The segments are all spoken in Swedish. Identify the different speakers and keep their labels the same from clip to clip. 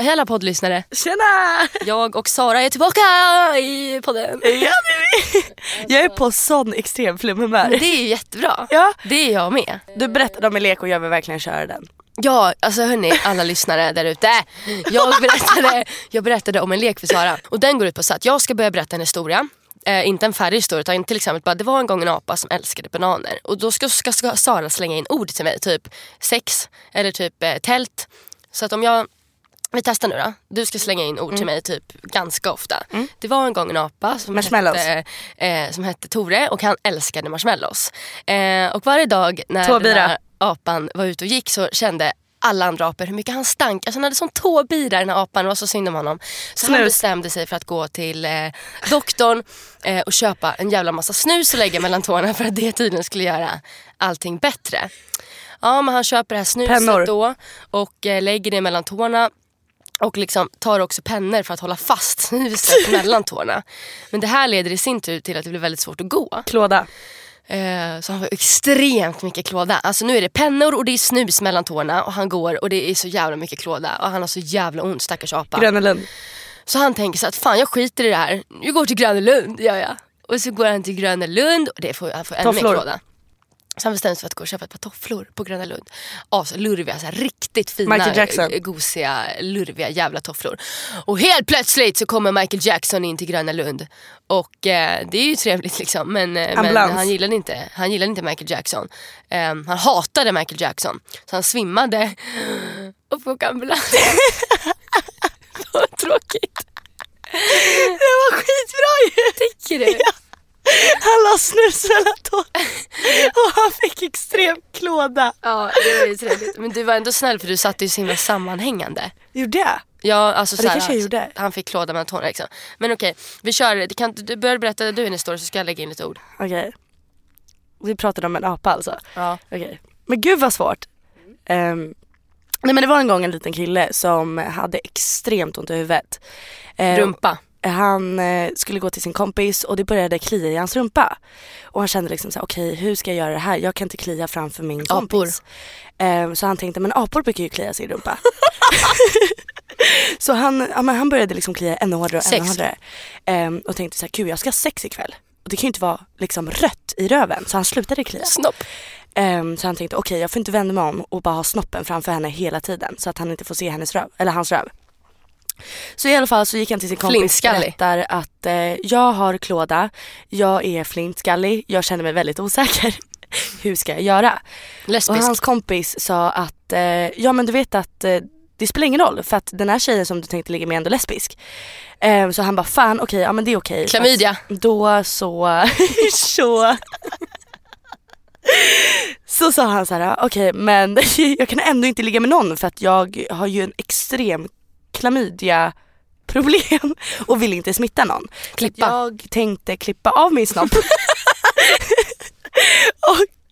Speaker 1: Hej alla poddlyssnare.
Speaker 2: Tjena!
Speaker 1: Jag och Sara är tillbaka i podden.
Speaker 2: Ja, det är vi. Jag är på sån extrem flummhumör.
Speaker 1: Det är ju jättebra.
Speaker 2: Ja.
Speaker 1: Det är jag med.
Speaker 2: Du berättade om en lek och jag vill verkligen köra den.
Speaker 1: Ja, alltså hörni, alla lyssnare där ute. Jag berättade, jag berättade om en lek för Sara. Och den går ut på så att jag ska börja berätta en historia. Eh, inte en färdig historia utan till exempel bara det var en gång en apa som älskade bananer. Och då ska, ska, ska Sara slänga in ord till mig. Typ sex eller typ eh, tält. Så att om jag vi testar nu då. Du ska slänga in ord till mig typ ganska ofta. Det var en gång en apa som hette, eh, som hette Tore och han älskade marshmallows. Eh, och varje dag när
Speaker 2: Tåbira.
Speaker 1: den här apan var ute och gick så kände alla andra apor hur mycket han stank. Alltså han hade sån tåbira den här apan, det var så synd om honom. Så han
Speaker 2: Snus.
Speaker 1: bestämde sig för att gå till eh, doktorn eh, och köpa en jävla massa snus och lägga mellan tårna för att det tydligen skulle göra allting bättre. Ja men han köper det här snuset
Speaker 2: Pennor.
Speaker 1: då och eh, lägger det mellan tårna och liksom tar också pennor för att hålla fast snuset mellan tårna. Men det här leder i sin tur till att det blir väldigt svårt att gå.
Speaker 2: Klåda.
Speaker 1: Eh, så han får extremt mycket klåda. Alltså nu är det pennor och det är snus mellan tårna och han går och det är så jävla mycket klåda och han har så jävla ont stackars apa.
Speaker 2: Grönelund.
Speaker 1: Så han tänker så att fan jag skiter i det här. Jag går till Grönelund, gör jag. Och så går han till Grönelund och det får, han får ännu mer klåda. Så han bestämmer sig för att gå och köpa ett par tofflor på Gröna Lund. Alltså lurviga, så här, riktigt fina, eh, gosiga, lurviga jävla tofflor. Och helt plötsligt så kommer Michael Jackson in till Gröna Lund. Och eh, det är ju trevligt liksom. Men, eh, men han, gillade inte, han gillade inte Michael Jackson. Eh, han hatade Michael Jackson. Så han svimmade och fick ambulans. Vad tråkigt.
Speaker 2: Det var skitbra ju!
Speaker 1: Tycker du?
Speaker 2: Han la snus mellan tårna och han fick klåda.
Speaker 1: Ja, det var ju trevligt. Men du var ändå snäll för du satte ju så himla sammanhängande.
Speaker 2: Gjorde jag?
Speaker 1: Ja, alltså
Speaker 2: det
Speaker 1: såhär,
Speaker 2: kanske jag gjorde.
Speaker 1: Han fick klåda mellan tårna liksom. Men okej, vi kör. det. Kan, du börjar berätta du en historia så ska jag lägga in lite ord.
Speaker 2: Okej. Vi pratade om en apa alltså.
Speaker 1: Ja.
Speaker 2: Okej. Men gud vad svårt. Ehm, nej men det var en gång en liten kille som hade extremt ont i huvudet. Ehm,
Speaker 1: Rumpa.
Speaker 2: Han eh, skulle gå till sin kompis och det började klia i hans rumpa. Och han kände liksom så här, okej hur ska jag göra det här? Jag kan inte klia framför min kompis. Ehm, så han tänkte, men apor brukar ju klia sin rumpa. så han, ja, men han började liksom klia ännu hårdare och ännu hårdare. Ehm, och tänkte så här, gud jag ska ha sex ikväll. Och det kan ju inte vara liksom rött i röven. Så han slutade klia.
Speaker 1: Snopp.
Speaker 2: Ehm, så han tänkte okej jag får inte vända mig om och bara ha snoppen framför henne hela tiden så att han inte får se hennes röv, eller hans röv. Så i alla fall så gick han till sin kompis och berättar att eh, jag har klåda, jag är flintskallig, jag känner mig väldigt osäker. Hur ska jag göra? Och
Speaker 1: Lesbisk.
Speaker 2: hans kompis sa att eh, ja men du vet att eh, det spelar ingen roll för att den här tjejen som du tänkte ligga med är ändå lesbisk. Ehm, så han bara fan okej, ja men det är okej. Att
Speaker 1: Klamydia.
Speaker 2: Då så, så så sa han så här, okej men jag kan ändå inte ligga med någon för att jag har ju en extrem klamydia problem och vill inte smitta någon.
Speaker 1: Klippa.
Speaker 2: Jag tänkte klippa av min snopp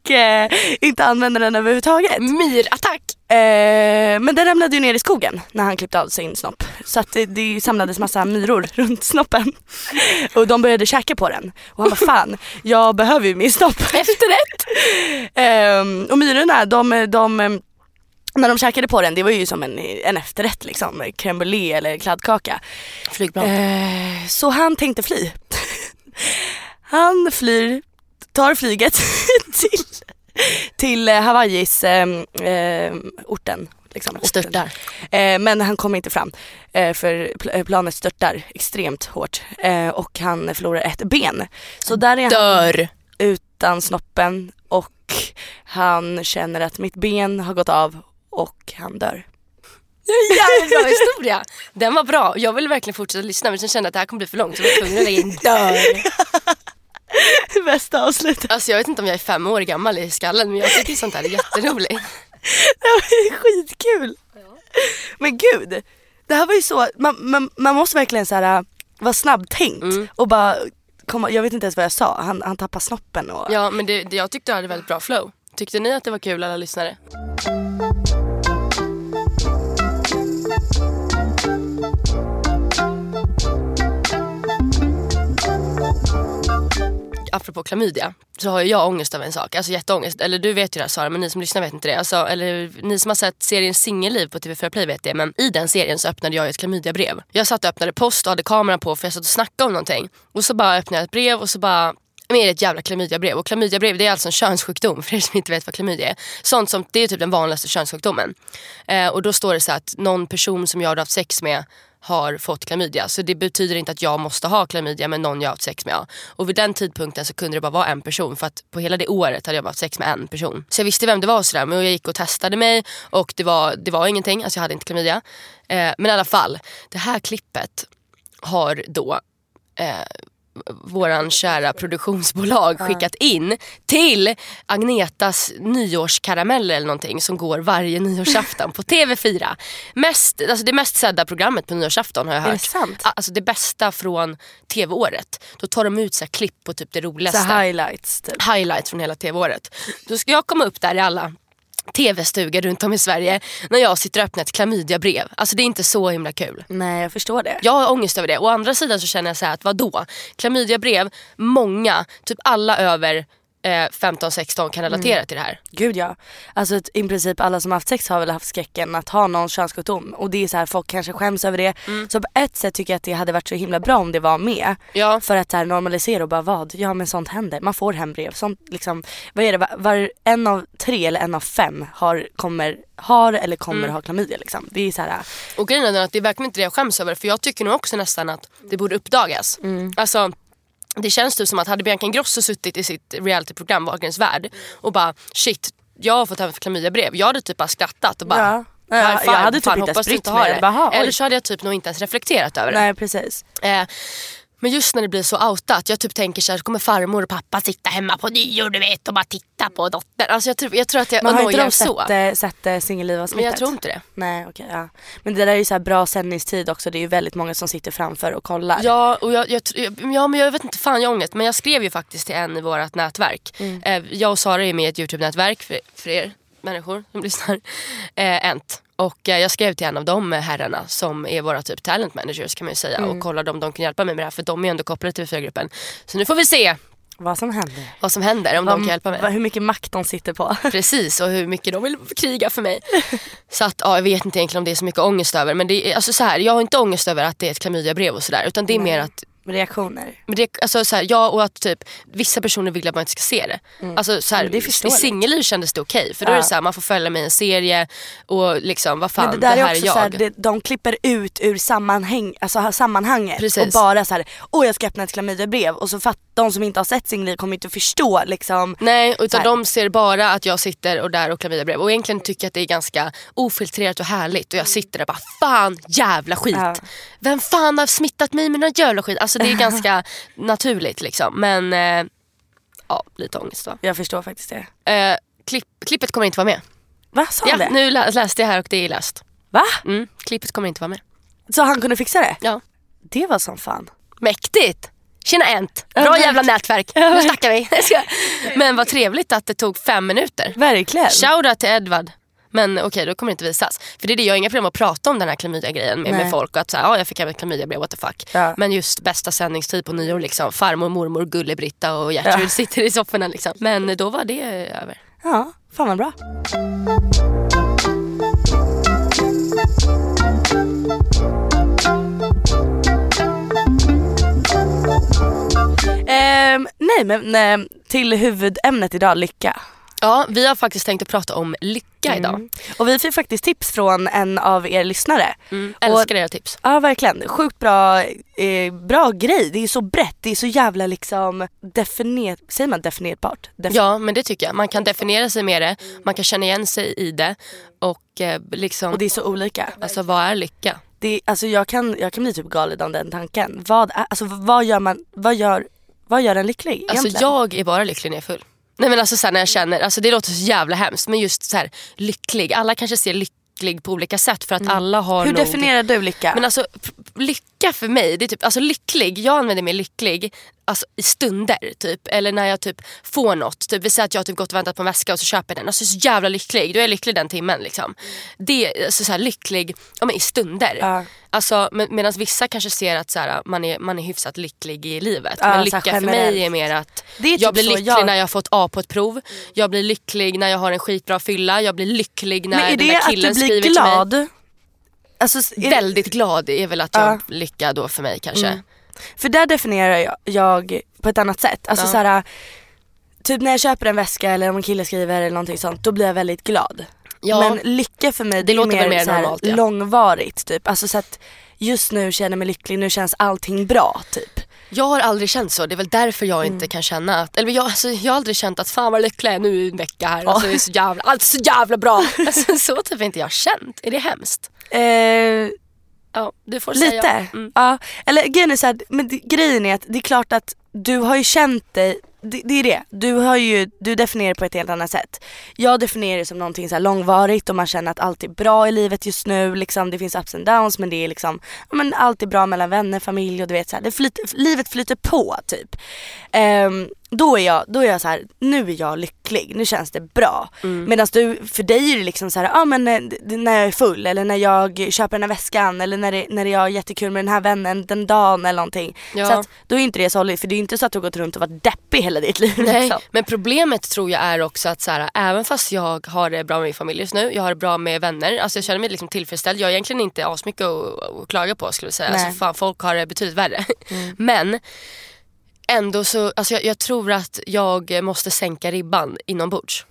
Speaker 2: och eh, inte använda den överhuvudtaget.
Speaker 1: Myrattack.
Speaker 2: Eh, men den ramlade ju ner i skogen när han klippte av sin snopp. Så att det, det samlades massa myror runt snoppen. Och de började käka på den. Och han bara fan, jag behöver ju min snopp.
Speaker 1: Efterrätt.
Speaker 2: Ehm, och myrorna de, de, när de käkade på den, det var ju som en, en efterrätt liksom, crème brûlée eller kladdkaka.
Speaker 1: Flygplan.
Speaker 2: Eh, så han tänkte fly. han flyr, tar flyget till, till eh, Hawaiis eh, eh, orten. Liksom, orten.
Speaker 1: Störtar.
Speaker 2: Eh, men han kommer inte fram eh, för pl- planet störtar extremt hårt eh, och han förlorar ett ben. Så där är han
Speaker 1: Dör.
Speaker 2: utan snoppen och han känner att mitt ben har gått av och han dör.
Speaker 1: Jävligt bra historia. Den var bra. Jag ville verkligen fortsätta lyssna men sen kände jag att det här kommer bli för långt så jag var tvungen att lägga in dör.
Speaker 2: Bästa avslutet.
Speaker 1: Alltså jag vet inte om jag är fem år gammal i skallen men jag tycker sånt här är jätteroligt.
Speaker 2: Det var ju skitkul. Men gud, det här var ju så, man, man, man måste verkligen så här, vara snabbtänkt
Speaker 1: Mm.
Speaker 2: och bara komma, jag vet inte ens vad jag sa, han, han tappar snoppen och
Speaker 1: Ja men det, det, jag tyckte jag hade väldigt bra flow. Tyckte ni att det var kul alla lyssnare? På klamydia så har ju jag ångest av en sak, alltså jätteångest. Eller du vet ju det här Sara men ni som lyssnar vet inte det. Alltså, eller ni som har sett serien Singelliv på TV4 Play vet det. Men i den serien så öppnade jag ett klamydiabrev. Jag satt och öppnade post och hade kameran på för jag satt och snackade om någonting. Och så bara öppnade jag ett brev och så bara men är det ett jävla klamydiabrev. Och klamydiabrev det är alltså en könssjukdom för er som inte vet vad klamydia är. Sånt som, det är typ den vanligaste könssjukdomen. Eh, och då står det så att någon person som jag har haft sex med har fått klamydia. Så det betyder inte att jag måste ha klamydia med någon jag har haft sex med. Och vid den tidpunkten så kunde det bara vara en person för att på hela det året hade jag bara haft sex med en person. Så jag visste vem det var och sådär men jag gick och testade mig och det var, det var ingenting, alltså jag hade inte klamydia. Eh, men i alla fall, det här klippet har då eh, våran kära produktionsbolag skickat in till Agnetas nyårskarameller eller någonting som går varje nyårsafton på TV4. Mest, alltså det mest sedda programmet på nyårsafton har jag
Speaker 2: Är det
Speaker 1: hört.
Speaker 2: sant?
Speaker 1: Alltså det bästa från TV-året. Då tar de ut så klipp på typ det roligaste
Speaker 2: så highlights typ.
Speaker 1: highlights från hela tv-året. Då ska jag komma upp där i alla tv-stugor runt om i Sverige när jag sitter och öppnar ett klamydiabrev. Alltså det är inte så himla kul.
Speaker 2: Nej jag förstår det.
Speaker 1: Jag har ångest över det. Å andra sidan så känner jag så här att vadå? Klamydiabrev, många, typ alla över eh, 15-16 kan relatera till det här.
Speaker 2: Gud ja. Alltså i princip alla som haft sex har väl haft skräcken att ha någon könssjukdom och det är så här folk kanske skäms över det. Så på ett sätt tycker jag att det hade varit så himla bra om det var med.
Speaker 1: Ja.
Speaker 2: För att så här, normalisera och bara vad? Ja men sånt händer. Man får hembrev. Sånt liksom, vad är det? Var, var en av tre eller en av fem har, kommer, har eller kommer ha klamydia liksom. Det är så här,
Speaker 1: Och grejen är att det är verkligen inte det jag skäms över för jag tycker nog också nästan att det borde uppdagas. Alltså, det känns typ som att hade Bianca Ingrosso suttit i sitt realityprogram Wahlgrens värld och bara shit, jag har fått klamydiabrev. Jag hade typ bara skrattat och bara
Speaker 2: Ja. Ja, jag hade typ
Speaker 1: fan,
Speaker 2: inte
Speaker 1: har
Speaker 2: det.
Speaker 1: det.
Speaker 2: Bara.
Speaker 1: Eller så hade jag typ nog inte ens reflekterat över det.
Speaker 2: nej precis.
Speaker 1: Eh, men just när det blir så outat, jag typ tänker så här, så kommer farmor och pappa sitta hemma på nyår du vet och bara titta på dottern. Alltså jag, tror, jag tror att jag
Speaker 2: Men har inte de
Speaker 1: så.
Speaker 2: sett, eh, sett eh, singelliv
Speaker 1: Men jag tror inte det.
Speaker 2: Nej okej ja. Men det där är ju så bra sändningstid också. Det är ju väldigt många som sitter framför och kollar.
Speaker 1: Ja, och jag, jag, ja, men jag vet inte fan jag har ångest. Men jag skrev ju faktiskt till en i vårt nätverk.
Speaker 2: Mm.
Speaker 1: Eh, jag och Sara är med i ett Youtube-nätverk för, för er människor som lyssnar. Eh, Ent. Och eh, jag skrev till en av de herrarna som är våra typ talent managers kan man ju säga.
Speaker 2: Mm.
Speaker 1: Och kollade om de kan hjälpa mig med det här för de är ändå kopplade till TV4-gruppen. Så nu får vi se
Speaker 2: Vad som händer.
Speaker 1: vad som händer om de kan hjälpa mig.
Speaker 2: vad- hur mycket makt de sitter på.
Speaker 1: Precis och hur mycket de vill kriga för mig. Så att ja, jag vet inte egentligen om det är så mycket ångest över. Men det är, alltså så här, jag har inte ångest över att det är ett klamydiabrev och sådär. Utan det är mer att
Speaker 2: Reaktioner.
Speaker 1: Men det, alltså, så här, ja, och att typ, vissa personer vill att man inte ska se det. Alltså, så här,
Speaker 2: det
Speaker 1: I singelliv kändes det okej för då är det
Speaker 2: Ja.
Speaker 1: så här, man får följa med i en serie och liksom vad fan
Speaker 2: Men det där
Speaker 1: det här
Speaker 2: är också
Speaker 1: är jag.
Speaker 2: så här, det, de klipper ut ur sammanhang, alltså ha- sammanhanget
Speaker 1: Precis.
Speaker 2: och bara så här, åh jag ska öppna ett klamydiabrev och så fatt, de som inte har sett singelliv kommer inte förstå liksom.
Speaker 1: Nej, utan de ser bara att jag sitter och där och klamydiabrev. Och egentligen tycker jag att det är ganska ofiltrerat och härligt. Och jag sitter där och bara, fan jävla skit.
Speaker 2: Ja.
Speaker 1: Vem fan har smittat mig med någon jävla skit? Alltså det är ganska naturligt liksom. Men eh, ja, lite ångest va.
Speaker 2: Jag förstår faktiskt det.
Speaker 1: Eh, klipp, klippet kommer inte vara med.
Speaker 2: Va, sa
Speaker 1: Ja,
Speaker 2: han det?
Speaker 1: nu lä- läste jag här och det är läst.
Speaker 2: Va?
Speaker 1: Mm, klippet kommer inte vara med.
Speaker 2: Så han kunde fixa det?
Speaker 1: Ja.
Speaker 2: Det var som fan.
Speaker 1: Mäktigt! Tjena Ent!
Speaker 2: Ja,
Speaker 1: Bra
Speaker 2: men-
Speaker 1: jävla nätverk. Nu snackar vi. Men vad trevligt att det tog fem minuter.
Speaker 2: Verkligen.
Speaker 1: Shoutout till Edvard. Men okej, okay, då kommer det inte visas. För det är det, jag har inga problem att prata om den här klamydia-grejen med, med, folk. Och att så ja, ah, jag fick hem ett klamydiabrev, what the fuck.
Speaker 2: Ja.
Speaker 1: Men just bästa sändningstid på nyår, liksom. farmor, mormor, Gulle-Britta och Gertrud
Speaker 2: ja.
Speaker 1: sitter i sofforna. Liksom. Men då var det över.
Speaker 2: Ja, fan vad bra. Um, nej men nej, till huvudämnet idag, lycka.
Speaker 1: Ja, vi har faktiskt tänkt att prata om lycka idag.
Speaker 2: Mm. Och vi fick faktiskt tips från en av er lyssnare.
Speaker 1: Mm. Älskar era tips.
Speaker 2: Ja verkligen, sjukt bra, eh, bra grej. Det är så brett, det är så jävla liksom definierat, säger man definierbart? Defi-
Speaker 1: Ja, men det tycker jag. Man kan definiera sig med det, man kan känna igen sig i det och eh, liksom,
Speaker 2: Och det är så olika.
Speaker 1: alltså vad är lycka?
Speaker 2: Det, alltså jag kan, jag kan bli typ galen av den tanken. Vad, är, alltså, vad gör man, vad gör, vad gör en lycklig
Speaker 1: Alltså
Speaker 2: egentligen?
Speaker 1: jag är bara lycklig när jag är full. Nej men alltså så när jag känner, alltså det låter så jävla hemskt men just så här lycklig. Alla kanske ser lycklig på olika sätt för att alla har
Speaker 2: Hur
Speaker 1: nog...
Speaker 2: definierar du lycka?
Speaker 1: Men alltså lycka för mig, det är typ, alltså lycklig, jag använder mig lycklig alltså, i stunder typ. Eller när jag typ får något. Typ, vi säger att jag har typ gått och väntat på en väska och så köper jag den. Alltså så jävla lycklig, då är jag lycklig den timmen. Liksom. Det är alltså, så här, lycklig ja, men i stunder.
Speaker 2: Ja.
Speaker 1: Alltså, med, Medan vissa kanske ser att så här, man, är, man är hyfsat lycklig i livet.
Speaker 2: Ja,
Speaker 1: men lycka för mig är mer att
Speaker 2: är typ
Speaker 1: jag blir
Speaker 2: så,
Speaker 1: lycklig
Speaker 2: jag-
Speaker 1: när jag har fått A på ett prov. Jag blir lycklig när jag har en skitbra fylla. Jag blir lycklig när den där killen
Speaker 2: blir
Speaker 1: skriver till mig.
Speaker 2: Alltså, är,
Speaker 1: Väldigt glad är väl att jag
Speaker 2: Ja.
Speaker 1: lycka då för mig kanske.
Speaker 2: Mm. För där definierar jag, jag på ett annat sätt. Alltså
Speaker 1: Ja.
Speaker 2: så här, typ när jag köper en väska eller om en kille skriver eller någonting sånt, då blir jag väldigt glad.
Speaker 1: Ja.
Speaker 2: Men lycka för mig det, är
Speaker 1: låter
Speaker 2: mer,
Speaker 1: väl mer
Speaker 2: här,
Speaker 1: normalt, ja.
Speaker 2: långvarigt typ. Alltså så att just nu känner jag mig lycklig, nu känns allting bra typ.
Speaker 1: Jag har aldrig känt så, det är väl därför jag
Speaker 2: Mm.
Speaker 1: inte kan känna att, eller jag, alltså, jag har aldrig känt att fan vad lycklig jag är nu i en vecka här. Alltså, det är så jävla, allt är så jävla bra. Alltså, så typ inte jag känt. Är det hemskt?
Speaker 2: Eh,
Speaker 1: Ja, du får
Speaker 2: lite.
Speaker 1: säga. Mm.
Speaker 2: Ja. Eller grejen är, så här, men det, grejen är att det är klart att du har ju känt dig det, det är det. Du, har ju, du definierar på ett helt annat sätt. Jag definierar det som någonting så långvarigt och man känner att allt är bra i livet just nu. Liksom, det finns ups and downs men det är liksom, men allt är bra mellan vänner, familj och du vet så här, det flyter, livet flyter på typ. Ehm, då är jag, då är jag så här, nu är jag lycklig, nu känns det bra.
Speaker 1: Mm.
Speaker 2: Medan du, för dig är det liksom så här, ja men eh, när jag är full eller när jag köper den här väskan eller när, det, när jag har jättekul med den här vännen den dagen eller någonting.
Speaker 1: Ja.
Speaker 2: Så att, då är inte det sorgligt för det är inte så att du har gått runt och varit deppig hela ditt liv.
Speaker 1: Nej,
Speaker 2: Liksom.
Speaker 1: men problemet tror jag är också att så här, även fast jag har det bra med min familj just nu, jag har det bra med vänner, alltså jag känner mig liksom tillfredsställd. Jag har egentligen inte asmycket att, att klaga på skulle jag säga.
Speaker 2: Nej.
Speaker 1: Alltså, fan, folk har det betydligt värre. Men ändå så, alltså jag, jag tror att jag måste sänka ribban inombords.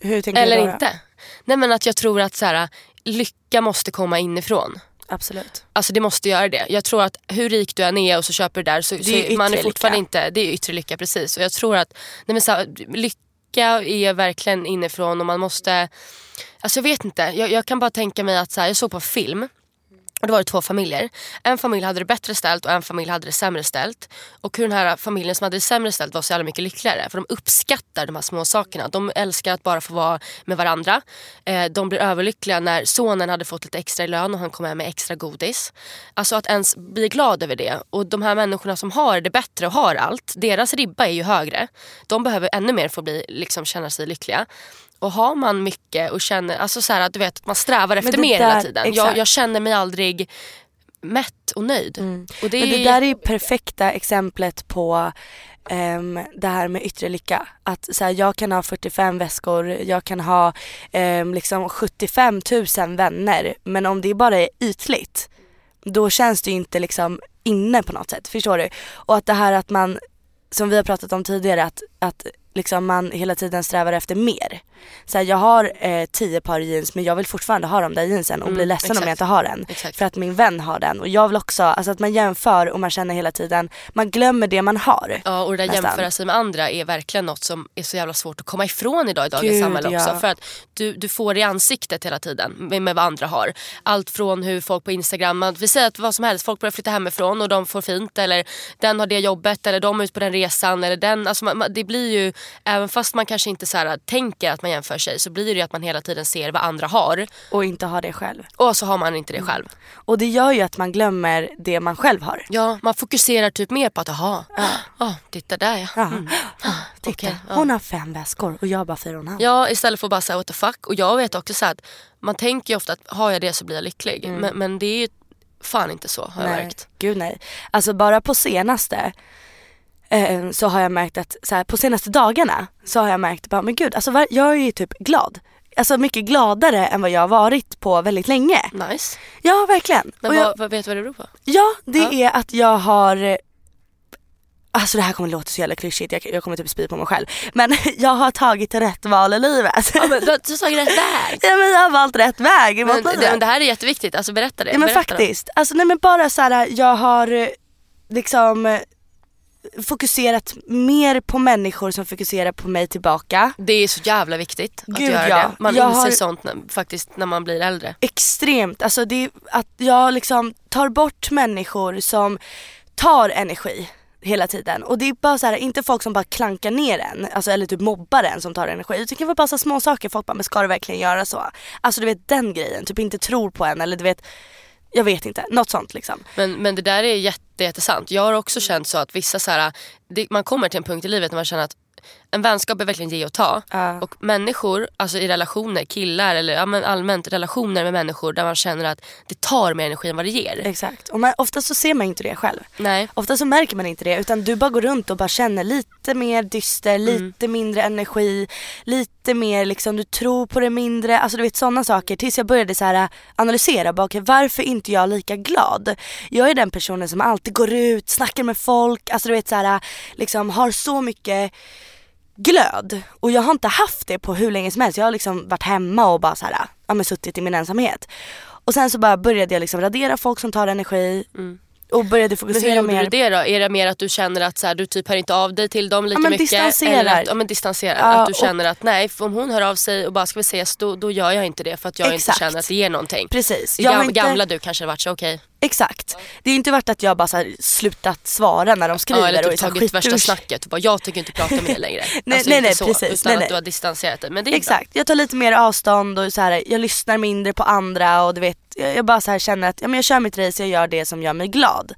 Speaker 2: Hur tänker
Speaker 1: Eller
Speaker 2: du då?
Speaker 1: inte. Nej men att jag tror att så här, lycka måste komma inifrån.
Speaker 2: Absolut.
Speaker 1: Alltså det måste göra det. Jag tror att hur rik du än är och så köper du där så,
Speaker 2: Det är
Speaker 1: så man är fortfarande
Speaker 2: lycka.
Speaker 1: inte, det är yttre lycka precis. Och jag tror att nej men så här, lycka är verkligen inifrån och man måste, alltså jag vet inte, jag, jag kan bara tänka mig att så här, jag såg på film och då var det två familjer. En familj hade det bättre ställt och en familj hade det sämre ställt. Och hur den här familjen som hade det sämre ställt var så jävla mycket lyckligare. För de uppskattar de här små sakerna. De älskar att bara få vara med varandra. Eh, de blir överlyckliga när sonen hade fått lite extra i lön och han kom hem med extra godis. Alltså att ens bli glad över det. Och de här människorna som har det bättre och har allt, deras ribba är ju högre. De behöver ännu mer få bli, liksom, känna sig lyckliga. Och har man mycket och känner, alltså så här, att du vet att man strävar efter mer
Speaker 2: där-
Speaker 1: hela tiden. Jag, jag känner mig aldrig mätt och nöjd. Och det
Speaker 2: Men det
Speaker 1: är,
Speaker 2: där är perfekta exemplet på ehm, det här med yttre lycka. Att så här, jag kan ha 45 väskor, jag kan ha ehm, liksom 75 000 vänner men om det bara är ytligt då känns det ju inte liksom inne på något sätt. Förstår du? Och att det här att man, som vi har pratat om tidigare, att, att liksom man hela tiden strävar efter mer. Så här, jag har eh, tio par jeans men jag vill fortfarande ha de där jeansen och
Speaker 1: Mm,
Speaker 2: blir ledsen om
Speaker 1: exakt.
Speaker 2: jag inte har den.
Speaker 1: Exakt.
Speaker 2: För att min vän har den och jag vill också, alltså att man jämför och man känner hela tiden, man glömmer det man har.
Speaker 1: Ja och det där
Speaker 2: Nästan.
Speaker 1: jämföra sig med andra är verkligen något som är så jävla svårt att komma ifrån idag i dagens
Speaker 2: Gud,
Speaker 1: samhälle också.
Speaker 2: ja.
Speaker 1: För att du, du får det i ansiktet hela tiden med, med vad andra har. Allt från hur folk på Instagram, man- vi säger att vad som helst, folk börjar flytta hemifrån och de får fint eller den har det jobbet eller de är ute på den resan eller den. Alltså man, man, det blir ju, även fast man kanske inte så här, tänker att man jämför sig så blir det att man hela tiden ser vad andra har
Speaker 2: Och inte ha det själv.
Speaker 1: och så har man inte det
Speaker 2: Mm.
Speaker 1: själv.
Speaker 2: Och det gör ju att man glömmer det man själv har.
Speaker 1: Ja, man fokuserar typ mer på att aha, ja. titta där ja.
Speaker 2: Ja.
Speaker 1: Mm.
Speaker 2: Titta,
Speaker 1: Okej, ja.
Speaker 2: hon har fem väskor och jag bara fyra och en halv.
Speaker 1: Ja istället för att bara säga what the fuck. Och jag vet också så att man tänker ju ofta att har jag det så blir jag lycklig. Men, men det är ju fan inte så har jag
Speaker 2: nej,
Speaker 1: märkt.
Speaker 2: gud nej. Alltså bara på senaste eh, så har jag märkt att, så här, på senaste dagarna så har jag märkt bara, men gud, alltså jag är ju typ glad. Alltså mycket gladare än vad jag har varit på väldigt länge.
Speaker 1: Nice.
Speaker 2: Ja verkligen.
Speaker 1: Men
Speaker 2: jag,
Speaker 1: vad, vad vet du vad det beror på?
Speaker 2: Ja, det
Speaker 1: Ja.
Speaker 2: är att jag har alltså det här kommer låta så jävla klyschigt, jag, jag kommer typ spy på mig själv. Men jag har tagit rätt val i livet.
Speaker 1: Ja, men du har du tagit rätt väg.
Speaker 2: ja men jag har valt rätt väg i
Speaker 1: Men,
Speaker 2: mitt liv.
Speaker 1: det, men det här är jätteviktigt, alltså berätta det.
Speaker 2: Ja men
Speaker 1: berätta
Speaker 2: faktiskt. Alltså nej men bara så här, jag har eh, liksom fokuserat mer på människor som fokuserar på mig tillbaka.
Speaker 1: Det är så jävla viktigt att
Speaker 2: Gud,
Speaker 1: göra
Speaker 2: ja.
Speaker 1: det. Man
Speaker 2: Jag
Speaker 1: inser
Speaker 2: har-
Speaker 1: sånt när, faktiskt när man blir äldre.
Speaker 2: Extremt, alltså det är att jag liksom tar bort människor som tar energi hela tiden. Och det är bara så här, inte folk som bara klankar ner en, alltså, eller typ mobbar en som tar energi. Utan det kan vara bara små saker, folk bara men ska du verkligen göra så? Alltså du vet den grejen, typ inte tror på en eller du vet, jag vet inte, något sånt liksom.
Speaker 1: Men, men det där är jätte, jättesant. Jag har också känt så att vissa så här, det, man kommer till en punkt i livet när man känner att en vänskap är verkligen ge och ta.
Speaker 2: Ja.
Speaker 1: Och människor, alltså i relationer, killar eller ja, men allmänt relationer med människor där man känner att det tar mer energi än vad det ger.
Speaker 2: Exakt, och man, ofta så ser man inte det själv.
Speaker 1: Nej.
Speaker 2: Ofta så märker man inte det utan du bara går runt och bara känner lite mer dyster,
Speaker 1: Mm.
Speaker 2: lite mindre energi, lite mer liksom du tror på det mindre, alltså du vet sådana saker tills jag började så här analysera bara, okej, varför inte jag lika glad? Jag är den personen som alltid går ut, snackar med folk, alltså du vet så här liksom har så mycket glöd och jag har inte haft det på hur länge som helst. Jag har liksom varit hemma och bara så här, ja men suttit i min ensamhet. Och sen så bara började jag liksom radera folk som tar energi och började
Speaker 1: Mm. Men hur
Speaker 2: fokusera
Speaker 1: gjorde
Speaker 2: mer
Speaker 1: du det då? Är det mer att du känner att så här, du typ hör inte av dig till dem lika
Speaker 2: Ja,
Speaker 1: mycket?
Speaker 2: distanserar.
Speaker 1: Eller att, ja men distanserar.
Speaker 2: Ja,
Speaker 1: att du känner att nej, om hon hör av sig och bara ska vi ses då, då gör jag inte det för att jag
Speaker 2: Exakt.
Speaker 1: inte känner att det ger någonting.
Speaker 2: Precis.
Speaker 1: I
Speaker 2: Jag har
Speaker 1: gam,
Speaker 2: inte-
Speaker 1: Gamla du kanske varit så okej.
Speaker 2: Exakt. Det är inte varit att jag bara så slutat svara när de skriver
Speaker 1: Ja, eller
Speaker 2: och
Speaker 1: typ
Speaker 2: här
Speaker 1: tagit värsta snacket och bara jag tycker inte prata med er längre.
Speaker 2: Nej,
Speaker 1: alltså
Speaker 2: nej, nej,
Speaker 1: så,
Speaker 2: precis.
Speaker 1: Utan
Speaker 2: Nej,
Speaker 1: att
Speaker 2: nej.
Speaker 1: du har distanserat dig. Men det är bra.
Speaker 2: Exakt, jag tar lite mer avstånd och så här, jag lyssnar mindre på andra och du vet, jag, jag bara så här känner att ja, men jag kör mitt race, jag gör det som gör mig glad.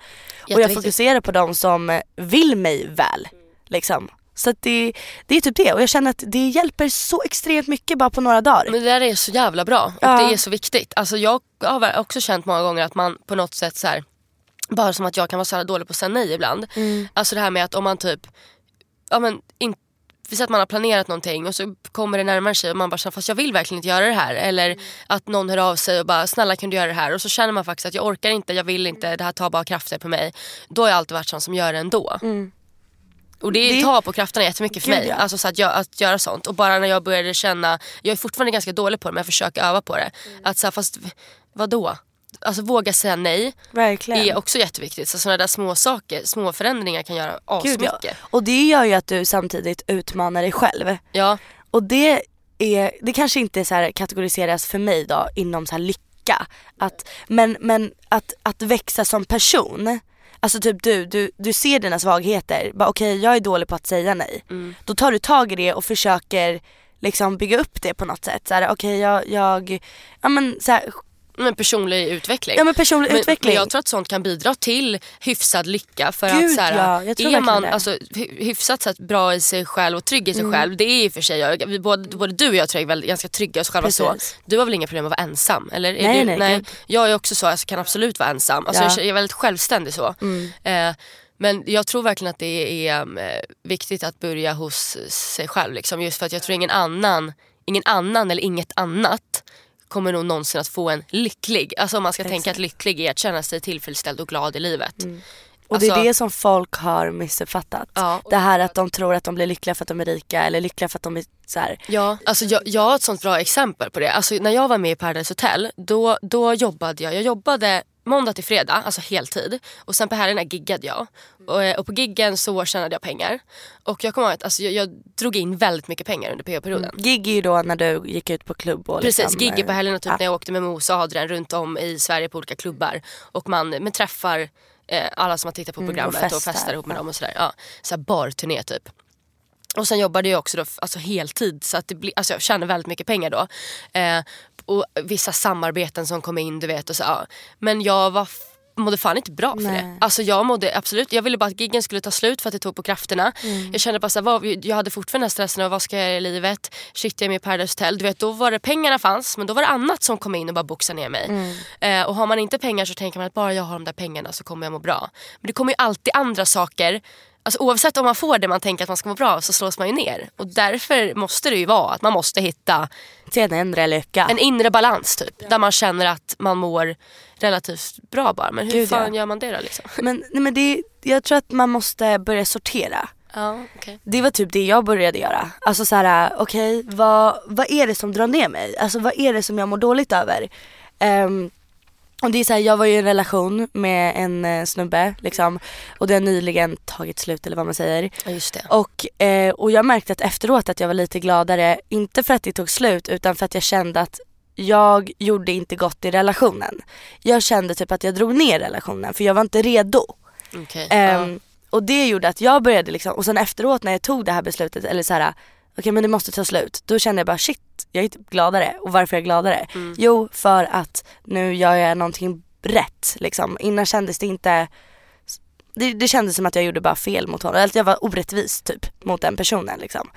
Speaker 2: Och jag fokuserar på de som vill mig väl. Liksom. Så det, det är typ det och jag känner att det hjälper så extremt mycket bara på några dagar.
Speaker 1: Men det där är så jävla bra och
Speaker 2: Ja.
Speaker 1: det är så viktigt. Alltså jag har också känt många gånger att man på något sätt så här, bara som att jag kan vara så här dålig på att säga nej ibland.
Speaker 2: Mm.
Speaker 1: Alltså det här med att om man typ, ja men inte vi säger att man har planerat någonting och så kommer det närmare sig och man bara känner fast jag vill verkligen inte göra det här. Eller att någon hör av sig och bara snälla kan du göra det här? Och så känner man faktiskt att jag orkar inte, jag vill inte, det här tar bara krafter på mig. Då har jag alltid varit sån som gör det ändå. Och det.
Speaker 2: Det-
Speaker 1: tar på krafterna jättemycket för
Speaker 2: Gud,
Speaker 1: mig.
Speaker 2: ja.
Speaker 1: Alltså så att, jag, att göra sånt. Och bara när jag började känna, jag är fortfarande ganska dålig på det men jag försöker öva på det.
Speaker 2: Mm.
Speaker 1: Att så här, fast vad då? Alltså våga säga nej
Speaker 2: Verkligen.
Speaker 1: är också jätteviktigt. Så sådana där små saker, små förändringar kan göra
Speaker 2: Gud, ja.
Speaker 1: asmycket.
Speaker 2: Och det gör ju att du samtidigt utmanar dig själv.
Speaker 1: Ja.
Speaker 2: Och det, är, det kanske inte så kategoriseras för mig då inom så lycka. Att, men men att, att växa som person. Alltså typ du, du, du ser dina svagheter. Bara Okej jag är dålig på att säga nej.
Speaker 1: Mm.
Speaker 2: Då tar du tag i det och försöker liksom bygga upp det på något sätt. Okej jag, jag, ja men så här,
Speaker 1: Men personlig utveckling.
Speaker 2: ja men personlig
Speaker 1: Men,
Speaker 2: utveckling.
Speaker 1: men jag tror att sånt kan bidra till hyfsad lycka. För
Speaker 2: Gud,
Speaker 1: att så här,
Speaker 2: ja,
Speaker 1: är man
Speaker 2: det.
Speaker 1: alltså, hy- hyfsat så att, bra i sig själv och trygg i
Speaker 2: Mm.
Speaker 1: sig själv. Det är i och för sig jag. Vi, både, både du och jag tror jag är väl ganska trygga i oss själva så. Du har väl inga problem att vara ensam? Eller?
Speaker 2: Nej,
Speaker 1: du,
Speaker 2: nej, gud.
Speaker 1: Jag är också så, jag kan absolut vara ensam. Alltså,
Speaker 2: Ja. Mm.
Speaker 1: Jag är väldigt självständig så. Eh, men jag tror verkligen att det är eh, viktigt att börja hos sig själv. Liksom, just för att jag tror ingen annan, ingen annan eller inget annat kommer nog någonsin att få en lycklig. Alltså om man ska tänka att lycklig är att känna sig tillfredsställd och glad i livet.
Speaker 2: Och det är
Speaker 1: Alltså-
Speaker 2: det som folk har missuppfattat.
Speaker 1: Ja.
Speaker 2: Det här att de tror att de blir lyckliga för att de är rika eller lyckliga för att de är så här.
Speaker 1: Ja, alltså jag, jag har ett sånt bra exempel på det. Alltså när jag var med i Paradise Hotel, då, då jobbade jag. Jag jobbade måndag till fredag, alltså heltid. Och sen på helgerna giggade jag. Och, eh, och på giggen så tjänade jag pengar. Och jag kommer ihåg att alltså, jag, jag drog in väldigt mycket pengar under PH-perioden.
Speaker 2: Gig är ju då när du gick ut på klubb och
Speaker 1: Precis,
Speaker 2: liksom,
Speaker 1: gigger på
Speaker 2: eh,
Speaker 1: helgerna typ
Speaker 2: ja.
Speaker 1: när jag åkte med Mos och Adrian runt om i Sverige på olika klubbar. Och man men träffar eh, alla som har tittat på programmet och festar,
Speaker 2: Mm, festar,
Speaker 1: ihop med
Speaker 2: ja.
Speaker 1: dem och sådär. Ja, så barturné typ. Och sen jobbade jag också då, alltså heltid så att det blir, alltså jag tjänade väldigt mycket pengar då. Eh, och vissa samarbeten som kom in du vet och så. Ja. Men jag var mådde fan inte bra för
Speaker 2: Nej.
Speaker 1: det. Alltså jag mådde absolut, jag ville bara att giggen skulle ta slut för att det tog på krafterna.
Speaker 2: Mm.
Speaker 1: Jag kände bara så här, vad, jag hade fortfarande den här stressen av vad ska jag göra i livet? Shit jag är med i Paradise Hotel. Du vet då var det pengarna fanns men då var det annat som kom in och bara boxade ner mig.
Speaker 2: Mm.
Speaker 1: Eh, och har man inte pengar så tänker man att bara jag har de där pengarna så kommer jag må bra. Men det kommer ju alltid andra saker Alltså oavsett om man får det man tänker att man ska må bra av så slås man ju ner. Och därför måste det ju vara att man måste hitta
Speaker 2: en inre lycka.
Speaker 1: en inre balans typ. Där man känner att man mår relativt bra bara. Men hur
Speaker 2: Gud,
Speaker 1: fan
Speaker 2: ja.
Speaker 1: gör man det då liksom?
Speaker 2: Men, nej, men det, jag tror att man måste börja sortera.
Speaker 1: Ja, okej.
Speaker 2: Det var typ det jag började göra. Alltså så här, okej vad, vad är det som drar ner mig? Alltså vad är det som jag mår dåligt över? Ehm, och det är så här, jag var ju i en relation med en eh, snubbe liksom och det har nyligen tagit slut eller vad man säger.
Speaker 1: Ja, just det.
Speaker 2: Och, eh, och jag märkte att efteråt att jag var lite gladare, inte för att det tog slut utan för att jag kände att jag gjorde inte gott i relationen. Jag kände typ att jag drog ner relationen för jag var inte redo.
Speaker 1: Okej.
Speaker 2: Ehm, Och det gjorde att jag började liksom, och sen efteråt när jag tog det här beslutet, eller så här, okej men det måste ta slut. Då kände jag bara shit, jag är typ gladare. Och varför är jag gladare? Jo, för att nu gör jag någonting rätt liksom. Innan kändes det inte, det, det kändes som att jag gjorde bara fel mot honom. Eller att jag var orättvis typ mot den personen liksom.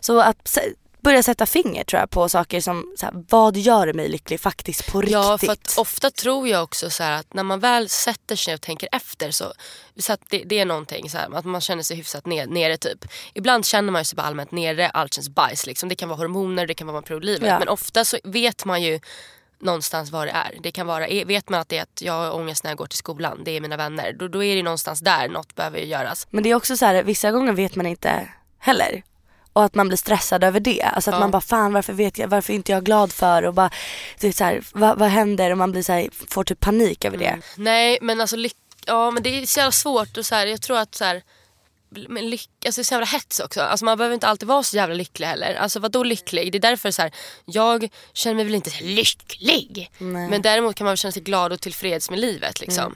Speaker 2: Så att börja sätta finger tror jag på saker som, så här, vad gör mig lycklig faktiskt på riktigt?
Speaker 1: Ja, för att ofta tror jag också så här att när man väl sätter sig ner och tänker efter så, så det, det är någonting så här, att man känner sig hyfsat ner, nere typ. Ibland känner man ju sig bara allmänt nere, allt känns bajs liksom. Det kan vara hormoner, det kan vara man livet.
Speaker 2: Ja.
Speaker 1: Men ofta så vet man ju någonstans vad det är. Det kan vara, är- vet man att det är att jag har ångest när jag går till skolan, det är mina vänner. Då, då är det någonstans där något behöver göras.
Speaker 2: Men det är också så här, vissa gånger vet man inte heller. Och att man blir stressad över det. Alltså att
Speaker 1: Ja.
Speaker 2: man bara fan varför vet jag, varför är inte jag glad för och bara, det är så här, vad, vad händer och man blir så här, får typ panik över det.
Speaker 1: Nej men alltså ja men det är så jävla svårt och så här, jag tror att så här, men lyck- alltså det är så jävla hets också. Alltså man behöver inte alltid vara så jävla lycklig heller. Alltså vadå lycklig? Det är därför så här, jag känner mig väl inte lycklig. Men däremot kan man känna sig glad och tillfreds med livet liksom.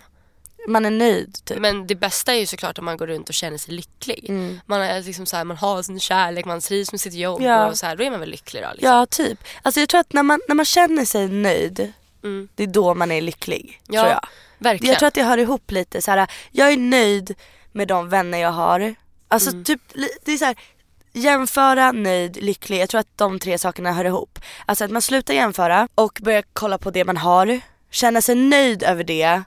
Speaker 2: Man är nöjd typ.
Speaker 1: Men det bästa är ju såklart om man går runt och känner sig lycklig.
Speaker 2: Mm.
Speaker 1: Man, är liksom så här, man har sin kärlek, man trivs med sitt jobb
Speaker 2: Ja.
Speaker 1: och så här, då är man väl lycklig då. Liksom.
Speaker 2: Ja typ. Alltså jag tror att när man, när man känner sig nöjd, det är då man är lycklig.
Speaker 1: Ja,
Speaker 2: tror jag.
Speaker 1: verkligen.
Speaker 2: Jag tror att det hör ihop lite så här. jag är nöjd med de vänner jag har. Alltså
Speaker 1: Mm.
Speaker 2: typ, det är så här, jämföra, nöjd, lycklig. Jag tror att de tre sakerna hör ihop. Alltså att man slutar jämföra och börjar kolla på det man har, känna sig nöjd över det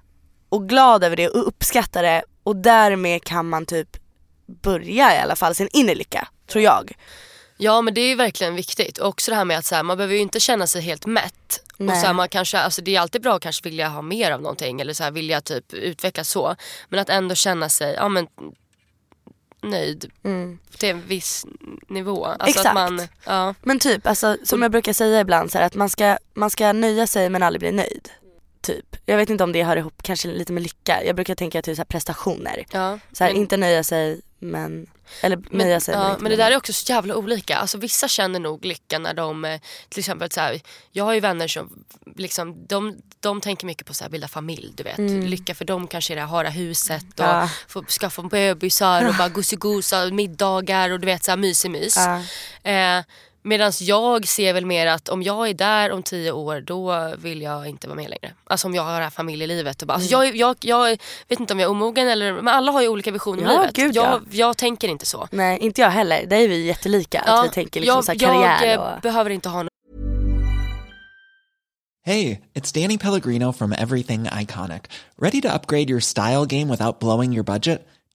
Speaker 2: och glad över det och uppskatta det och därmed kan man typ börja i alla fall sin inre lycka, tror jag.
Speaker 1: Ja men det är ju verkligen viktigt. Och också det här med att så här, man behöver ju inte känna sig helt mätt. Och
Speaker 2: Nej.
Speaker 1: så här, man kanske, alltså det är alltid bra att kanske vilja ha mer av någonting eller så här, vilja typ utvecklas så. Men att ändå känna sig ja, men, nöjd till en viss nivå. Alltså
Speaker 2: Mm. Exakt.
Speaker 1: Man, ja.
Speaker 2: Men typ, alltså, som jag brukar säga ibland så här, att man ska, man ska nöja sig men aldrig bli nöjd. Typ. Jag vet inte om det hör ihop kanske lite med lycka. Jag brukar tänka till så här prestationer.
Speaker 1: Ja,
Speaker 2: Så här,
Speaker 1: men-
Speaker 2: inte nöja sig men, eller
Speaker 1: Men,
Speaker 2: nöja sig
Speaker 1: ja,
Speaker 2: inte
Speaker 1: men det där är också så jävla olika. Alltså, vissa känner nog lycka när de, eh, till exempel så här, jag har ju vänner som liksom, de, de tänker mycket på att bilda familj. Du vet. Lycka för dem kanske är det att ha huset och
Speaker 2: Mm. Ja.
Speaker 1: få skaffa bebisar och bara gosigosa, middagar och du vet så här mysig mys.
Speaker 2: Ja.
Speaker 1: Eh, Medan jag ser väl mer att om jag är där om tio år då vill jag inte vara med längre. Alltså om jag har det här familjelivet. Och bara, alltså
Speaker 2: Mm.
Speaker 1: jag, jag, jag vet inte om jag är omogen eller men alla har ju olika visioner
Speaker 2: Ja,
Speaker 1: livet.
Speaker 2: gud,
Speaker 1: jag,
Speaker 2: ja.
Speaker 1: jag tänker inte så.
Speaker 2: Nej inte jag heller, där är vi jättelika. att vi tänker liksom
Speaker 1: jag,
Speaker 2: så här karriär
Speaker 1: jag
Speaker 2: och...
Speaker 1: eh, behöver inte ha någon
Speaker 3: Hey, it's Danny Pellegrino from Everything Iconic. Ready to upgrade your style game without blowing your budget?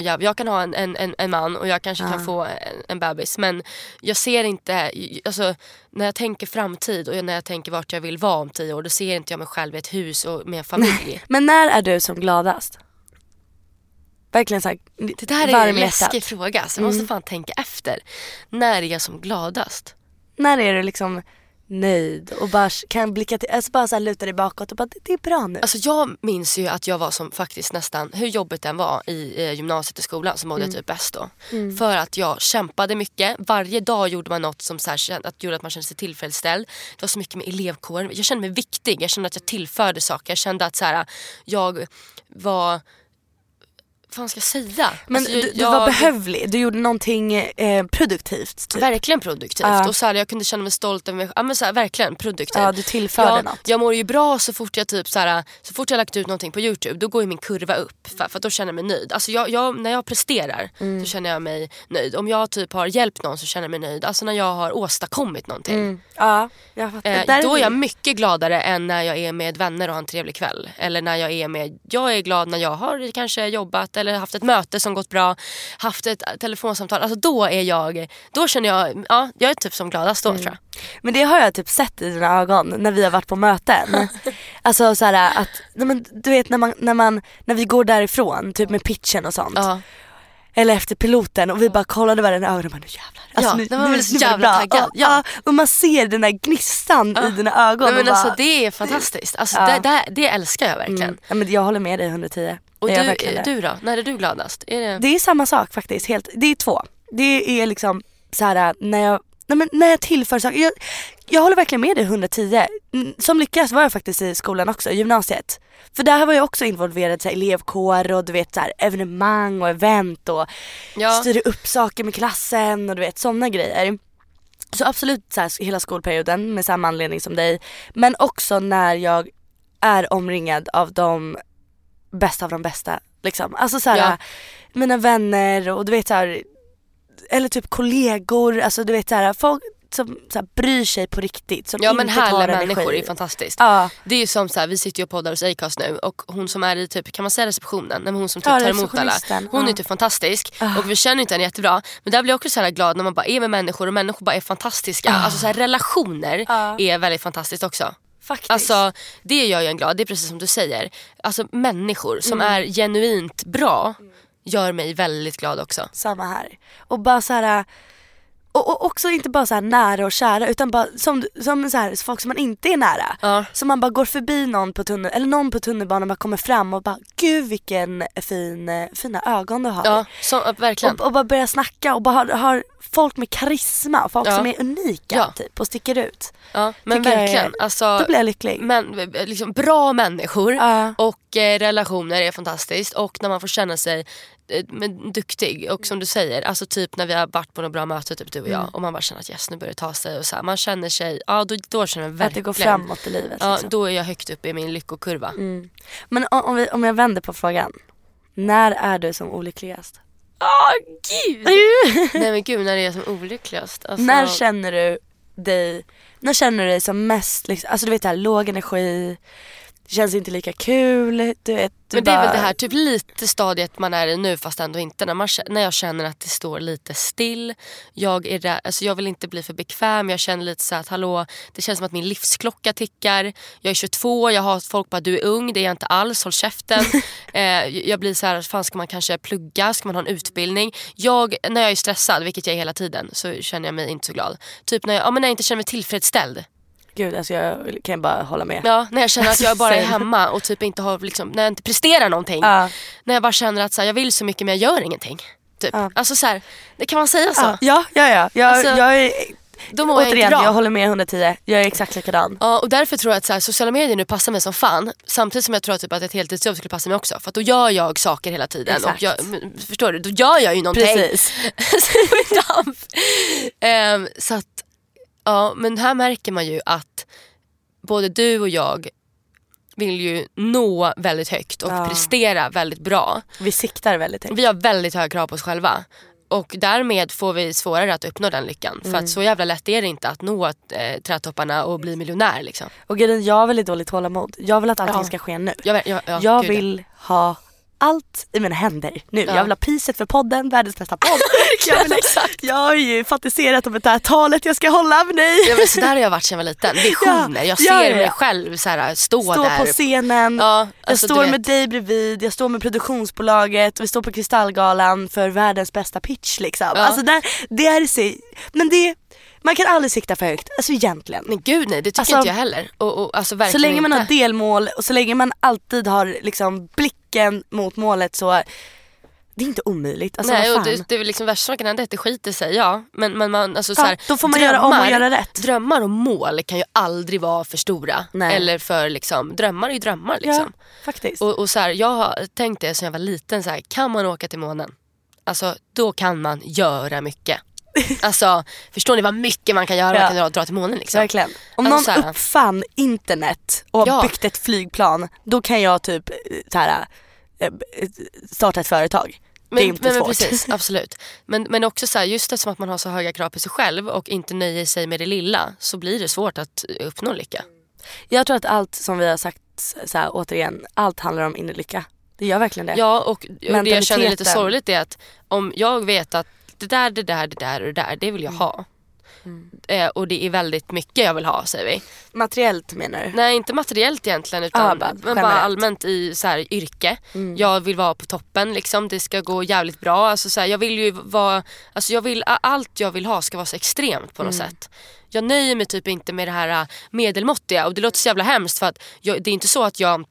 Speaker 1: Jag, jag kan ha en, en, en, man och jag kanske kan få en, en bebis men jag ser inte, alltså, när jag tänker framtid och när jag tänker vart jag vill vara om tio år då ser inte jag mig själv i ett hus och med en familj.
Speaker 2: Men när är du som gladast? Verkligen såhär
Speaker 1: Det där är en läskig fråga så jag måste fan tänka efter. När är jag som gladast?
Speaker 2: När är du liksom nöjd och bara kan blicka till, alltså bara så luta dig bakåt och bara det, är bra nu.
Speaker 1: Alltså jag minns ju att jag var som faktiskt nästan, hur jobbigt den var i eh, gymnasiet och skolan så mådde jag typ bäst då. För att jag kämpade mycket, varje dag gjorde man något som så här, att, gjorde att man kände sig tillfredsställd. Det var så mycket med elevkåren, jag kände mig viktig, jag kände att jag tillförde saker. Jag kände att så här, jag var, fan ska jag säga?
Speaker 2: Men
Speaker 1: Alltså, jag-
Speaker 2: du, du
Speaker 1: jag-
Speaker 2: var behövlig, du gjorde någonting eh, produktivt. Typ.
Speaker 1: Verkligen produktivt.
Speaker 2: Ja.
Speaker 1: Och så här, jag kunde känna mig stolt över mig ja, men så här, Verkligen produktivt.
Speaker 2: Ja, du tillförde
Speaker 1: jag,
Speaker 2: något.
Speaker 1: Jag mår ju bra så fort jag typ så här, så fort jag lagt ut någonting på Youtube då går ju min kurva upp för, för då känner jag mig nöjd. Alltså jag, jag, när jag presterar
Speaker 2: Mm.
Speaker 1: så känner jag mig nöjd. Om jag typ har hjälpt någon så känner jag mig nöjd. Alltså när jag har åstadkommit någonting.
Speaker 2: Ja, jag fattar.
Speaker 1: Eh, då är jag mycket gladare än när jag är med vänner och har en trevlig kväll. Eller när jag är med, jag är glad när jag har kanske jobbat eller haft ett möte som gått bra. Haft ett telefonsamtal. Alltså då är jag, då känner jag, ja jag är typ som gladast då tror jag.
Speaker 2: Men det har jag typ sett i dina ögon när vi har varit på möten. alltså så här att, nej, men, du vet när, man, när, man, när vi går därifrån, typ med pitchen och sånt.
Speaker 1: Ja.
Speaker 2: Eller efter piloten och vi bara kollade varandra i ögonen och bara nu jävlar. Alltså,
Speaker 1: Ja,
Speaker 2: nu,
Speaker 1: var
Speaker 2: nu,
Speaker 1: så
Speaker 2: nu
Speaker 1: jävla taggad. Ja.
Speaker 2: och man ser den där gnistan i dina ögon.
Speaker 1: Nej, men
Speaker 2: och
Speaker 1: alltså
Speaker 2: bara,
Speaker 1: det är fantastiskt. Alltså,
Speaker 2: Ja.
Speaker 1: det, det, det älskar jag verkligen.
Speaker 2: mm, ja, men jag håller med dig 110.
Speaker 1: Och du, du då? När är du gladast? Är det...
Speaker 2: Det är samma sak faktiskt. Helt, det är två. Det är liksom så här när jag, nej men när jag tillför saker. Jag, jag håller verkligen med dig 110. Mm, Som lyckas var jag faktiskt i skolan också, gymnasiet. För där var jag också involverad i elevkår och du vet så här, evenemang och event och
Speaker 1: Ja.
Speaker 2: styrde upp saker med klassen och du vet sådana grejer. Så absolut så här, hela skolperioden med samma anledning som dig. Men också när jag är omringad av de bästa av de bästa. Liksom. Alltså så här,
Speaker 1: Ja.
Speaker 2: mina vänner och du vet så här, eller typ kollegor, alltså du vet så här, folk som så här, bryr sig på riktigt. Som
Speaker 1: Ja men
Speaker 2: inte tar
Speaker 1: härliga
Speaker 2: energi.
Speaker 1: människor är fantastiskt.
Speaker 2: Ja.
Speaker 1: Det är ju som så här, vi sitter ju och poddar hos Acast nu och hon som är i typ, kan man säga receptionen? Nej, men hon som typ
Speaker 2: Ja,
Speaker 1: tar emot alla. Hon är
Speaker 2: Ja.
Speaker 1: typ fantastisk och vi känner inte henne jättebra. Men där blir jag också så här glad när man bara är med människor och människor bara är fantastiska. Alltså så relationer är väldigt fantastiskt också.
Speaker 2: Faktiskt.
Speaker 1: Alltså det gör ju en glad, det är precis som du säger. Alltså människor som
Speaker 2: Mm.
Speaker 1: är genuint bra gör mig väldigt glad också.
Speaker 2: Samma här. Och bara så här. Och, och också inte bara så nära och kära utan bara som, som så här, folk som man inte är nära.
Speaker 1: Ja.
Speaker 2: Så man bara går förbi någon på tunnel, eller någon på tunnelbanan bara kommer fram och bara gud vilken fin, fina ögon du har.
Speaker 1: Ja, så, verkligen.
Speaker 2: och, och bara börja snacka och bara har, har folk med karisma, folk
Speaker 1: Ja.
Speaker 2: som är unika
Speaker 1: Ja.
Speaker 2: typ och sticker ut.
Speaker 1: Ja, men
Speaker 2: Tycker jag
Speaker 1: verkligen. Alltså,
Speaker 2: Då blir jag lycklig.
Speaker 1: men, liksom, bra människor och eh, relationer är fantastiskt. Och när man får känna sig men, duktig. Och som du säger, alltså typ när vi har varit på något bra möte, typ du och jag.
Speaker 2: Mm.
Speaker 1: Och man bara känner att yes, nu börjar det ta sig. Och så här, man känner sig, ja då, då känner
Speaker 2: Att
Speaker 1: verkligen.
Speaker 2: det går framåt i livet.
Speaker 1: Ja,
Speaker 2: liksom.
Speaker 1: då är jag högt upp i min lyckokurva.
Speaker 2: Men om, vi, om jag vänder på frågan. När är du som olyckligast?
Speaker 1: Åh gud! Nej men gud, när är jag som olyckligast? Alltså,
Speaker 2: När känner du dig, när känner du dig som mest, liksom, alltså du vet det här låg energi, känns inte lika kul, du vet. Du
Speaker 1: Men det är väl
Speaker 2: bara-
Speaker 1: det här typ lite stadiet man är i nu fast ändå inte. När, man, när jag känner att det står lite still. Jag, är rä- alltså jag vill inte bli för bekväm. Jag känner lite så att hallå, det känns som att min livsklocka tickar. Jag är 22, jag har folk bara du är ung, det är jag inte alls, håll käften. eh, jag blir så här, fan ska man kanske plugga, ska man ha en utbildning? Jag, när jag är stressad, vilket jag är hela tiden, så känner jag mig inte så glad. Typ när jag, ja, men när jag inte känner mig tillfredsställd.
Speaker 2: Gud alltså jag kan bara hålla med.
Speaker 1: Ja, när jag känner att jag bara är hemma och typ inte har, liksom, när jag inte presterar någonting.
Speaker 2: Ja.
Speaker 1: När jag bara känner att så här, jag vill så mycket men jag gör ingenting. Typ.
Speaker 2: Ja.
Speaker 1: Alltså så här, det kan man säga så?
Speaker 2: Ja, ja, ja. ja. Jag,
Speaker 1: Alltså,
Speaker 2: jag är,
Speaker 1: Då mår jag inte
Speaker 2: återigen,
Speaker 1: bra.
Speaker 2: jag håller med 110. Jag är exakt likadan.
Speaker 1: Ja, och därför tror jag att så här, sociala medier nu passar mig som fan. Samtidigt som jag tror typ att ett heltidsjobb skulle passa mig också. För att då gör jag saker hela tiden.
Speaker 2: Exakt.
Speaker 1: Och jag, förstår du? Då gör jag ju någonting.
Speaker 2: Precis.
Speaker 1: Ehm, så att Ja, men här märker man ju att både du och jag vill ju nå väldigt högt och
Speaker 2: Ja.
Speaker 1: prestera väldigt bra.
Speaker 2: Vi siktar väldigt högt.
Speaker 1: Vi har väldigt höga krav på oss själva. Och därmed får vi svårare att uppnå den lyckan. För
Speaker 2: Mm.
Speaker 1: att så jävla lätt är det inte att nå eh, trädtopparna och bli miljonär. Liksom.
Speaker 2: Och grejen, jag har väldigt dåligt tålamod. Jag vill att allting
Speaker 1: Ja.
Speaker 2: ska ske nu.
Speaker 1: Jag, jag, jag,
Speaker 2: jag
Speaker 1: ja.
Speaker 2: vill ha allt i mina händer nu.
Speaker 1: Ja.
Speaker 2: Jag vill ha priset för podden, världens bästa podd. jag, vill, jag har ju fantiserat om det här talet jag ska hålla av dig.
Speaker 1: Ja, men så där har jag varit sedan jag var liten. Visioner. Jag ser
Speaker 2: Ja, ja, ja.
Speaker 1: mig själv så här, stå,
Speaker 2: Stå
Speaker 1: där.
Speaker 2: på scenen,
Speaker 1: Ja,
Speaker 2: jag
Speaker 1: alltså, du
Speaker 2: står med dig bredvid, jag står med produktionsbolaget, vi står på Kristallgalan för världens bästa pitch liksom.
Speaker 1: Ja.
Speaker 2: Alltså där, det är sig, men det, man kan aldrig sikta för högt, alltså egentligen.
Speaker 1: Men gud nej, det tycker
Speaker 2: Alltså,
Speaker 1: inte jag heller. Och, och, alltså,
Speaker 2: Så länge man
Speaker 1: inte.
Speaker 2: har delmål och så länge man alltid har liksom blicken mot målet så det är inte omöjligt. Alltså,
Speaker 1: Nej, och det, det är väl liksom värsta som kan hända är att det skiter sig, ja. Men, men man, alltså, så
Speaker 2: Ja,
Speaker 1: här,
Speaker 2: då får man göra om och göra rätt.
Speaker 1: Drömmar och mål kan ju aldrig vara för stora.
Speaker 2: Nej.
Speaker 1: Eller för liksom, drömmar är ju drömmar liksom.
Speaker 2: Ja, faktiskt.
Speaker 1: Och, och så här, jag har tänkt det sen jag var liten, så här, kan man åka till månen? Alltså då kan man göra mycket. Alltså förstår ni vad mycket man kan göra?
Speaker 2: Ja.
Speaker 1: Man kan dra, till månen liksom.
Speaker 2: Verkligen. Om
Speaker 1: Alltså,
Speaker 2: någon
Speaker 1: här-
Speaker 2: uppfann internet och har
Speaker 1: Ja.
Speaker 2: byggt ett flygplan, då kan jag typ eh, så här, eh, starta ett företag. det är
Speaker 1: Men,
Speaker 2: inte
Speaker 1: men, men
Speaker 2: svårt.
Speaker 1: precis, absolut. Men, men också så här, just eftersom att man har så höga krav på sig själv och inte nöjer sig med det lilla så blir det svårt att uppnå lycka.
Speaker 2: Jag tror att allt som vi har sagt, så här, återigen, allt handlar om inre lycka. Det gör verkligen det.
Speaker 1: Ja och, och det jag känner lite sorgligt är att om jag vet att det där, det där, det där och det där, det vill
Speaker 2: Mm.
Speaker 1: jag ha. Eh, och det är väldigt mycket jag vill ha säger vi.
Speaker 2: Materiellt menar du?
Speaker 1: Nej inte materiellt egentligen utan
Speaker 2: Ja, bara
Speaker 1: men bara allmänt i så här, yrke.
Speaker 2: Mm.
Speaker 1: Jag vill vara på toppen liksom. Det ska gå jävligt bra. Alltså, så här, jag vill ju vara, alltså, jag vill, allt jag vill ha ska vara så extremt på något
Speaker 2: Mm.
Speaker 1: sätt. Jag nöjer mig typ inte med det här äh, medelmåttiga och det låter så jävla hemskt för att jag, det är inte så att jag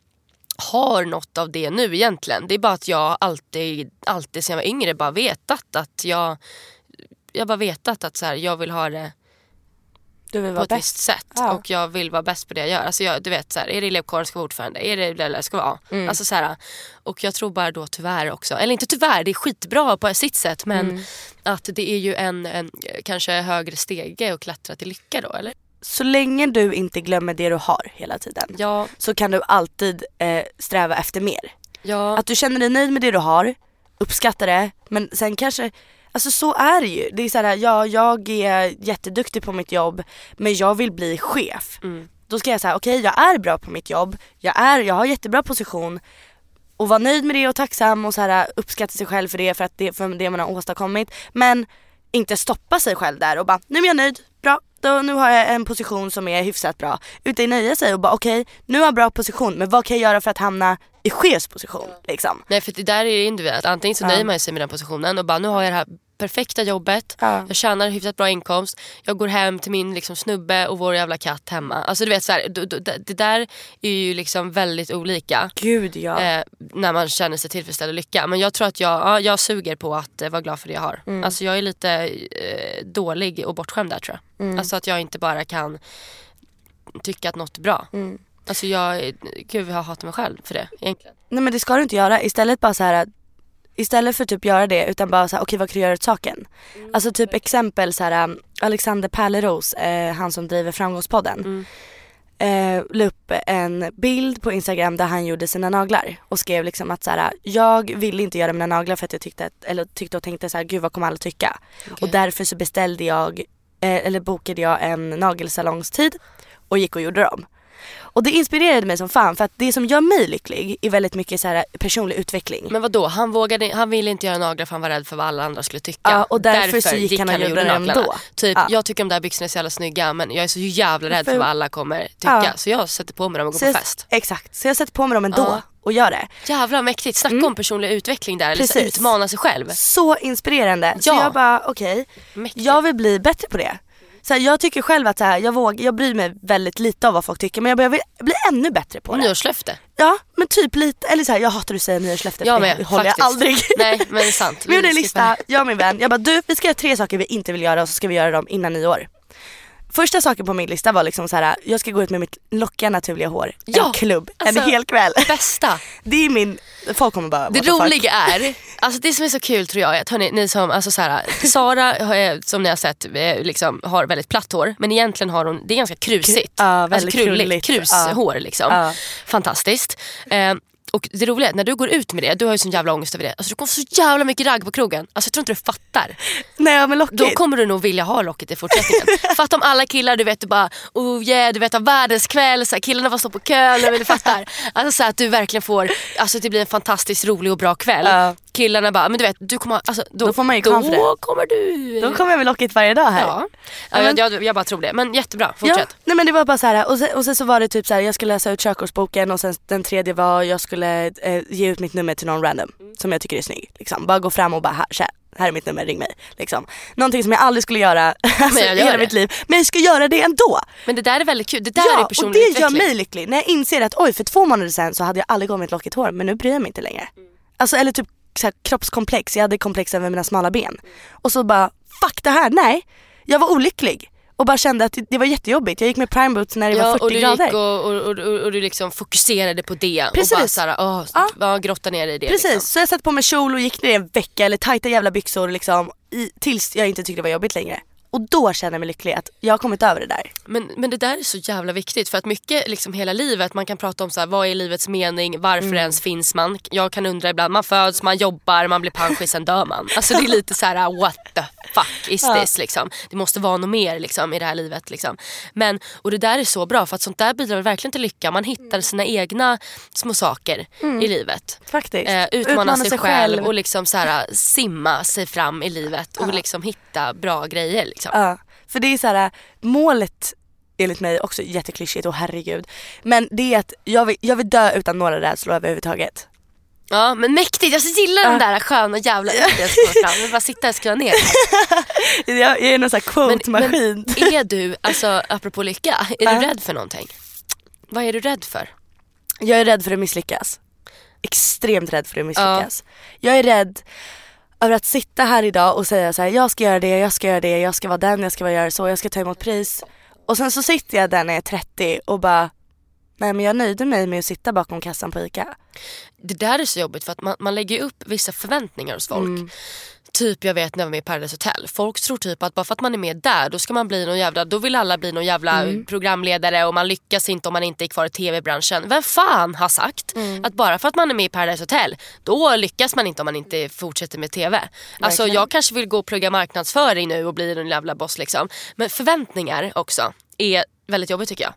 Speaker 1: har något av det nu egentligen. Det är bara att jag alltid, alltid sedan jag var yngre bara vetat att jag jag bara vetat att så här, jag vill ha det
Speaker 2: Du vill
Speaker 1: på
Speaker 2: vara
Speaker 1: ett
Speaker 2: bäst.
Speaker 1: visst sätt
Speaker 2: Ja.
Speaker 1: och jag vill vara bäst på det jag gör. Alltså jag, du vet, så här, är det elevkåren ska vara ordförande? Är det eller ska vara?
Speaker 2: Mm.
Speaker 1: Alltså, så här, och jag tror bara då tyvärr också, eller inte tyvärr, det är skitbra på sitt sätt men
Speaker 2: Mm.
Speaker 1: att det är ju en, en kanske högre stege att klättra till lycka då eller?
Speaker 2: Så länge du inte glömmer det du har hela tiden
Speaker 1: Ja,
Speaker 2: så kan du alltid eh, sträva efter mer.
Speaker 1: ja,
Speaker 2: Att du känner dig nöjd med det du har, uppskattar det, men sen kanske Alltså så är det ju. Det är såhär, ja jag är jätteduktig på mitt jobb men jag vill bli chef.
Speaker 1: Mm.
Speaker 2: Då ska jag säga okej jag är bra på mitt jobb, jag, är, jag har jättebra position och vara nöjd med det och tacksam och så här, uppskatta sig själv för det för, att det, för det man har åstadkommit. Men inte stoppa sig själv där och bara nu är jag nöjd, då, nu har jag en position som är hyfsat bra. Utan nöja sig och bara okej nu har jag bra position men vad kan jag göra för att hamna i chefsposition liksom?
Speaker 1: Nej för det där är det individuellt. Antingen så
Speaker 2: Ja.
Speaker 1: nöjer man sig med den positionen och bara nu har jag det här perfekta jobbet.
Speaker 2: Ja.
Speaker 1: Jag tjänar hyfsat bra inkomst. Jag går hem till min liksom, snubbe och vår jävla katt hemma. Alltså du vet så här, det där är ju liksom väldigt olika.
Speaker 2: Gud ja.
Speaker 1: Eh, när man känner sig tillfredsställd och lycka. Men jag tror att jag, ja, jag suger på att eh, vara glad för det jag har.
Speaker 2: Mm.
Speaker 1: Alltså jag är lite eh, dålig och bortskämd där tror jag.
Speaker 2: Mm.
Speaker 1: Alltså att jag inte bara kan tycka att något är bra.
Speaker 2: Mm.
Speaker 1: Alltså jag, gud jag hatar mig själv för det egentligen.
Speaker 2: Nej men det ska du inte göra. Istället bara så här. Istället för typ göra det utan bara så här, okej vad kan du göra åt saken? Alltså typ exempel så här um, Alexander Pärleros, eh, han som driver Framgångspodden.
Speaker 1: Mm.
Speaker 2: Eh, la upp en bild på Instagram där han gjorde sina naglar och skrev liksom att så här, jag ville inte göra mina naglar för att jag tyckte, att, eller tyckte och tänkte så här, gud vad kommer alla tycka? Och därför så beställde jag, eh, eller bokade jag en nagelsalongstid och gick och gjorde dem. Och det inspirerade mig som fan för att det som gör mig lycklig är väldigt mycket så här personlig utveckling.
Speaker 1: Men vad då? Han, vågade, han ville inte göra naglar för han var rädd för vad alla andra skulle tycka.
Speaker 2: Ja, och därför så gick han och gjorde dem
Speaker 1: naglarna.
Speaker 2: då.
Speaker 1: Typ,
Speaker 2: Ja.
Speaker 1: jag tycker de där byxorna är så jävla snygga men jag är så jävla rädd för
Speaker 2: För-
Speaker 1: vad alla kommer tycka.
Speaker 2: Ja.
Speaker 1: Så jag sätter på mig dem och går
Speaker 2: så
Speaker 1: på
Speaker 2: jag,
Speaker 1: fest.
Speaker 2: Exakt, så jag sätter på mig dem ändå
Speaker 1: Ja.
Speaker 2: och gör det.
Speaker 1: Jävla mäktigt. Snacka om personlig utveckling där. Eller så
Speaker 2: Mm. Precis.
Speaker 1: utmana sig själv.
Speaker 2: Så inspirerande. Så
Speaker 1: Ja.
Speaker 2: jag bara okej,
Speaker 1: Mäktigt.
Speaker 2: jag vill bli bättre på det. Så här, jag tycker själv att så här, jag, våg, jag bryr mig väldigt lite av vad folk tycker men jag börjar bli ännu bättre på det.
Speaker 1: Nyårslöfte.
Speaker 2: Ja men typ lite, eller så här, jag hatar att säga nyårslöfte
Speaker 1: Jag med,
Speaker 2: det håller jag
Speaker 1: faktiskt.
Speaker 2: aldrig.
Speaker 1: Nej men det är sant.
Speaker 2: Vi gjorde en lista, jag och min vän. Jag bara du vi ska göra tre saker vi inte vill göra och så ska vi göra dem innan nyår. Första saken på min lista var liksom så här: jag ska gå ut med mitt lockiga naturliga hår,
Speaker 1: Ja,
Speaker 2: en klubb,
Speaker 1: alltså,
Speaker 2: en hel kväll.
Speaker 1: Bästa.
Speaker 2: Det är min, folk kommer bara
Speaker 1: Det roliga är, alltså det som är så kul tror jag är att hörni, ni som, alltså så här, Sara eh, som ni har sett eh, liksom, har väldigt platt hår men egentligen har hon, det är ganska krusigt.
Speaker 2: Ja, väldigt
Speaker 1: alltså krulligt,
Speaker 2: krulligt.
Speaker 1: krushår liksom.
Speaker 2: Ja.
Speaker 1: Fantastiskt. Eh, och det roliga är när du går ut med det, du har ju sån jävla ångest över det. Alltså du kommer få så jävla mycket ragg på krogen. Alltså jag tror inte du fattar.
Speaker 2: Nej lockigt.
Speaker 1: Då kommer du nog vilja ha locket i fortsättningen. Fatta om alla killar du vet du bara oh yeah du vet har världens kväll, så här, killarna bara står på kö, men du fattar. Alltså så här, att du verkligen får, alltså det blir en fantastiskt rolig och bra kväll.
Speaker 2: Ja.
Speaker 1: Killarna bara, men du vet du kommer alltså, då,
Speaker 2: Då får man ju
Speaker 1: Då
Speaker 2: confidence.
Speaker 1: kommer du.
Speaker 2: Då kommer jag med lockigt varje dag här.
Speaker 1: Ja, ja jag, jag, jag bara tror det. Men jättebra, fortsätt.
Speaker 2: nej men det var bara så här, och sen, och sen så var det typ så här, jag skulle läsa ut körkortsboken och sen den tredje var jag skulle eh, ge ut mitt nummer till någon random som jag tycker är snygg. Liksom. Bara gå fram och bara här, så här, här är mitt nummer, ring mig. Liksom. Någonting som jag aldrig skulle göra alltså,
Speaker 1: gör
Speaker 2: hela
Speaker 1: det.
Speaker 2: mitt liv. Men jag ska göra det ändå.
Speaker 1: Men det där är väldigt kul. Det där är
Speaker 2: ja, och
Speaker 1: personlig
Speaker 2: det gör
Speaker 1: utveckling.
Speaker 2: mig lycklig. När jag inser att oj för två månader sedan så hade jag aldrig gått med ett lockigt hår men nu bryr jag mig inte längre. Alltså eller typ här, kroppskomplex, jag hade komplex över mina smala ben. Och så bara fuck det här, nej. Jag var olycklig. Och bara kände att det- var jättejobbigt. Jag gick med prime boots när det var
Speaker 1: Ja,
Speaker 2: 40
Speaker 1: och du
Speaker 2: grader.
Speaker 1: gick och, och, och, och, du liksom fokuserade på det
Speaker 2: Precis.
Speaker 1: och bara såhär, åh,
Speaker 2: Ja.
Speaker 1: grotta ner i det.
Speaker 2: Precis,
Speaker 1: Liksom.
Speaker 2: så jag satte på mig kjol och gick ner en vecka eller tajta jävla byxor liksom, i, tills jag inte tyckte det var jobbigt längre. Och då kände jag mig lycklig att jag har kommit över det där.
Speaker 1: Men, men det där är så jävla viktigt för att mycket liksom hela livet, man kan prata om så här, vad är livets mening, varför
Speaker 2: Mm.
Speaker 1: ens finns man? Jag kan undra ibland, man föds, man jobbar, man blir pensionär, sen dör man. Alltså det är lite så här: what the fuck is
Speaker 2: Ja.
Speaker 1: this liksom. Det måste vara något mer liksom, i det här livet. Liksom. Men, och det där är så bra för att sånt där bidrar verkligen till lycka. Man hittar sina egna små saker i livet.
Speaker 2: Faktiskt.
Speaker 1: Eh, utmana, sig, själv och liksom så här, simma sig fram i livet och liksom hitta bra grejer. Liksom.
Speaker 2: Ja, för det är så här, målet enligt mig också jätteklyschigt och herregud. Men det är att jag vill, jag vill dö utan några rädslor överhuvudtaget.
Speaker 1: Ja men mäktigt, jag gillar den där sköna jävla orden som kommer fram. Jag bara sitta och skriva ner.
Speaker 2: Jag, jag är någon sån här quote-maskin.
Speaker 1: men är du, alltså apropå lycka, är
Speaker 2: Ja.
Speaker 1: du rädd för någonting? Vad är du rädd för?
Speaker 2: Jag är rädd för att misslyckas. Extremt rädd för att misslyckas. Jag är rädd över att sitta här idag och säga så här: jag ska göra det, jag ska göra det, jag ska vara den, jag ska vara göra så, jag ska ta emot pris. Och sen så sitter jag där när jag är 30 och bara, nej men jag nöjde mig med att sitta bakom kassan på ICA.
Speaker 1: Det där är så jobbigt för att man, man lägger upp vissa förväntningar hos folk. Typ jag vet när jag var med i Paradise Hotel. Folk tror typ att bara för att man är med där då ska man bli någon jävla, då vill alla bli någon jävla programledare och man lyckas inte om man inte är kvar i tv-branschen. Vem fan har sagt att bara för att man är med i Paradise Hotel då lyckas man inte om man inte fortsätter med tv. Alltså
Speaker 2: Verkligen.
Speaker 1: jag kanske vill gå och plugga marknadsföring nu och bli en jävla boss liksom. Men förväntningar också är väldigt jobbigt tycker jag.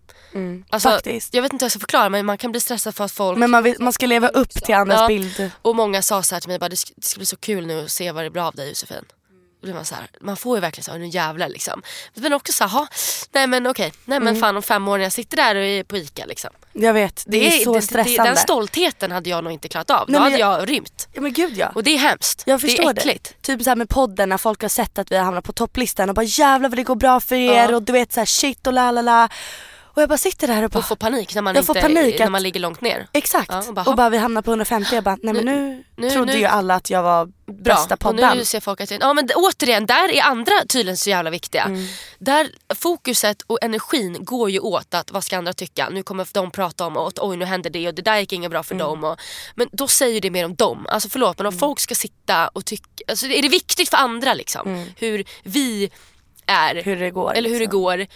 Speaker 1: Alltså,
Speaker 2: Faktiskt.
Speaker 1: Jag vet inte hur jag ska förklara men man kan bli stressad för att folk
Speaker 2: Men man, vill, man ska leva upp till andras
Speaker 1: Ja.
Speaker 2: bild.
Speaker 1: och många sa så här till mig, bara, det, ska, det ska bli så kul nu att se vad det blir av dig Josefin. Blir man, så här, man får ju verkligen så här, nu jävlar liksom. Men också så här, "Ha, nej men okej, nej men fan om fem år när jag sitter där och är på ICA liksom.
Speaker 2: Jag vet, det, är så
Speaker 1: det,
Speaker 2: stressande.
Speaker 1: den stoltheten hade jag nog inte klarat av.
Speaker 2: Nej,
Speaker 1: Då hade jag, rymt.
Speaker 2: ja men gud ja.
Speaker 1: Och det är hemskt.
Speaker 2: Jag förstår
Speaker 1: det är
Speaker 2: det.
Speaker 1: äckligt.
Speaker 2: Typ såhär med podden när folk har sett att vi har hamnat på topplistan och bara jävlar vad det går bra för er
Speaker 1: Ja.
Speaker 2: och du vet såhär shit och la la la. Och jag bara sitter där och bara
Speaker 1: Och få panik när man,
Speaker 2: Jag får
Speaker 1: inte,
Speaker 2: panik
Speaker 1: när man ligger långt ner.
Speaker 2: Exakt.
Speaker 1: Ja, och
Speaker 2: och,
Speaker 1: bara,
Speaker 2: bara,
Speaker 1: "Ha."
Speaker 2: vi hamnar på 150 jag bara nej men nu,
Speaker 1: nu-
Speaker 2: trodde
Speaker 1: nu-
Speaker 2: ju alla att jag var
Speaker 1: Bra.
Speaker 2: bästa
Speaker 1: Och
Speaker 2: podden.
Speaker 1: nu ser folk att, ja men återigen, där är andra tydligen så jävla viktiga.
Speaker 2: Mm.
Speaker 1: Där fokuset och energin går ju åt att vad ska andra tycka? Nu kommer de prata om att oj nu hände det och det där gick inget bra
Speaker 2: Mm.
Speaker 1: för dem. Och, men då säger det mer om dem. Alltså förlåt men om folk ska sitta och tycka, alltså är det viktigt för andra liksom? Hur vi är.
Speaker 2: Mm. Hur det går.
Speaker 1: Eller hur det
Speaker 2: liksom.
Speaker 1: går.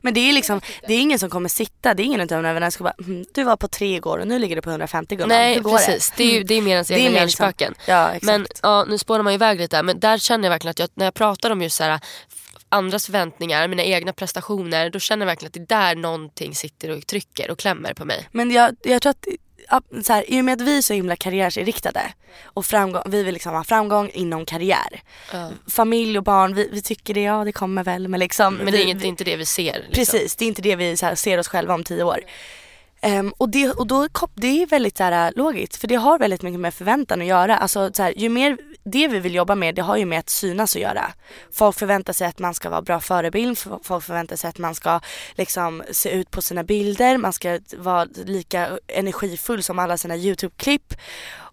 Speaker 2: Men det är liksom, det är ingen som kommer sitta, det är ingen utav mina vänner som bara "Mm, du var på tre igår och nu ligger du på 150 gumman.
Speaker 1: Nej precis, det? är, ju, det är mer ens
Speaker 2: Det
Speaker 1: egna
Speaker 2: liksom-
Speaker 1: hjärnspöken.
Speaker 2: Ja exakt.
Speaker 1: Men ja, nu spårar man ju iväg lite. Men där känner jag verkligen att jag, när jag pratar om just så här, andras förväntningar, mina egna prestationer. Då känner jag verkligen att det är där någonting sitter och trycker och klämmer på mig.
Speaker 2: Men jag, jag tror att så här, i och med att vi är så himla karriärsinriktade och framgång, vi vill liksom ha framgång inom karriär. Familj och barn, vi, vi tycker det, ja det kommer väl men liksom.
Speaker 1: Men det
Speaker 2: vi,
Speaker 1: är inget, inte det vi ser. Liksom.
Speaker 2: Precis, det är inte det vi här, ser oss själva om tio år. Ehm, och det, och då, det är väldigt så här, logiskt för det har väldigt mycket med förväntan att göra. Alltså, så här, ju mer det vi vill jobba med det har ju med att synas att göra. Folk förväntar sig att man ska vara bra förebild, folk förväntar sig att man ska liksom se ut på sina bilder, man ska vara lika energifull som alla sina YouTube-klipp.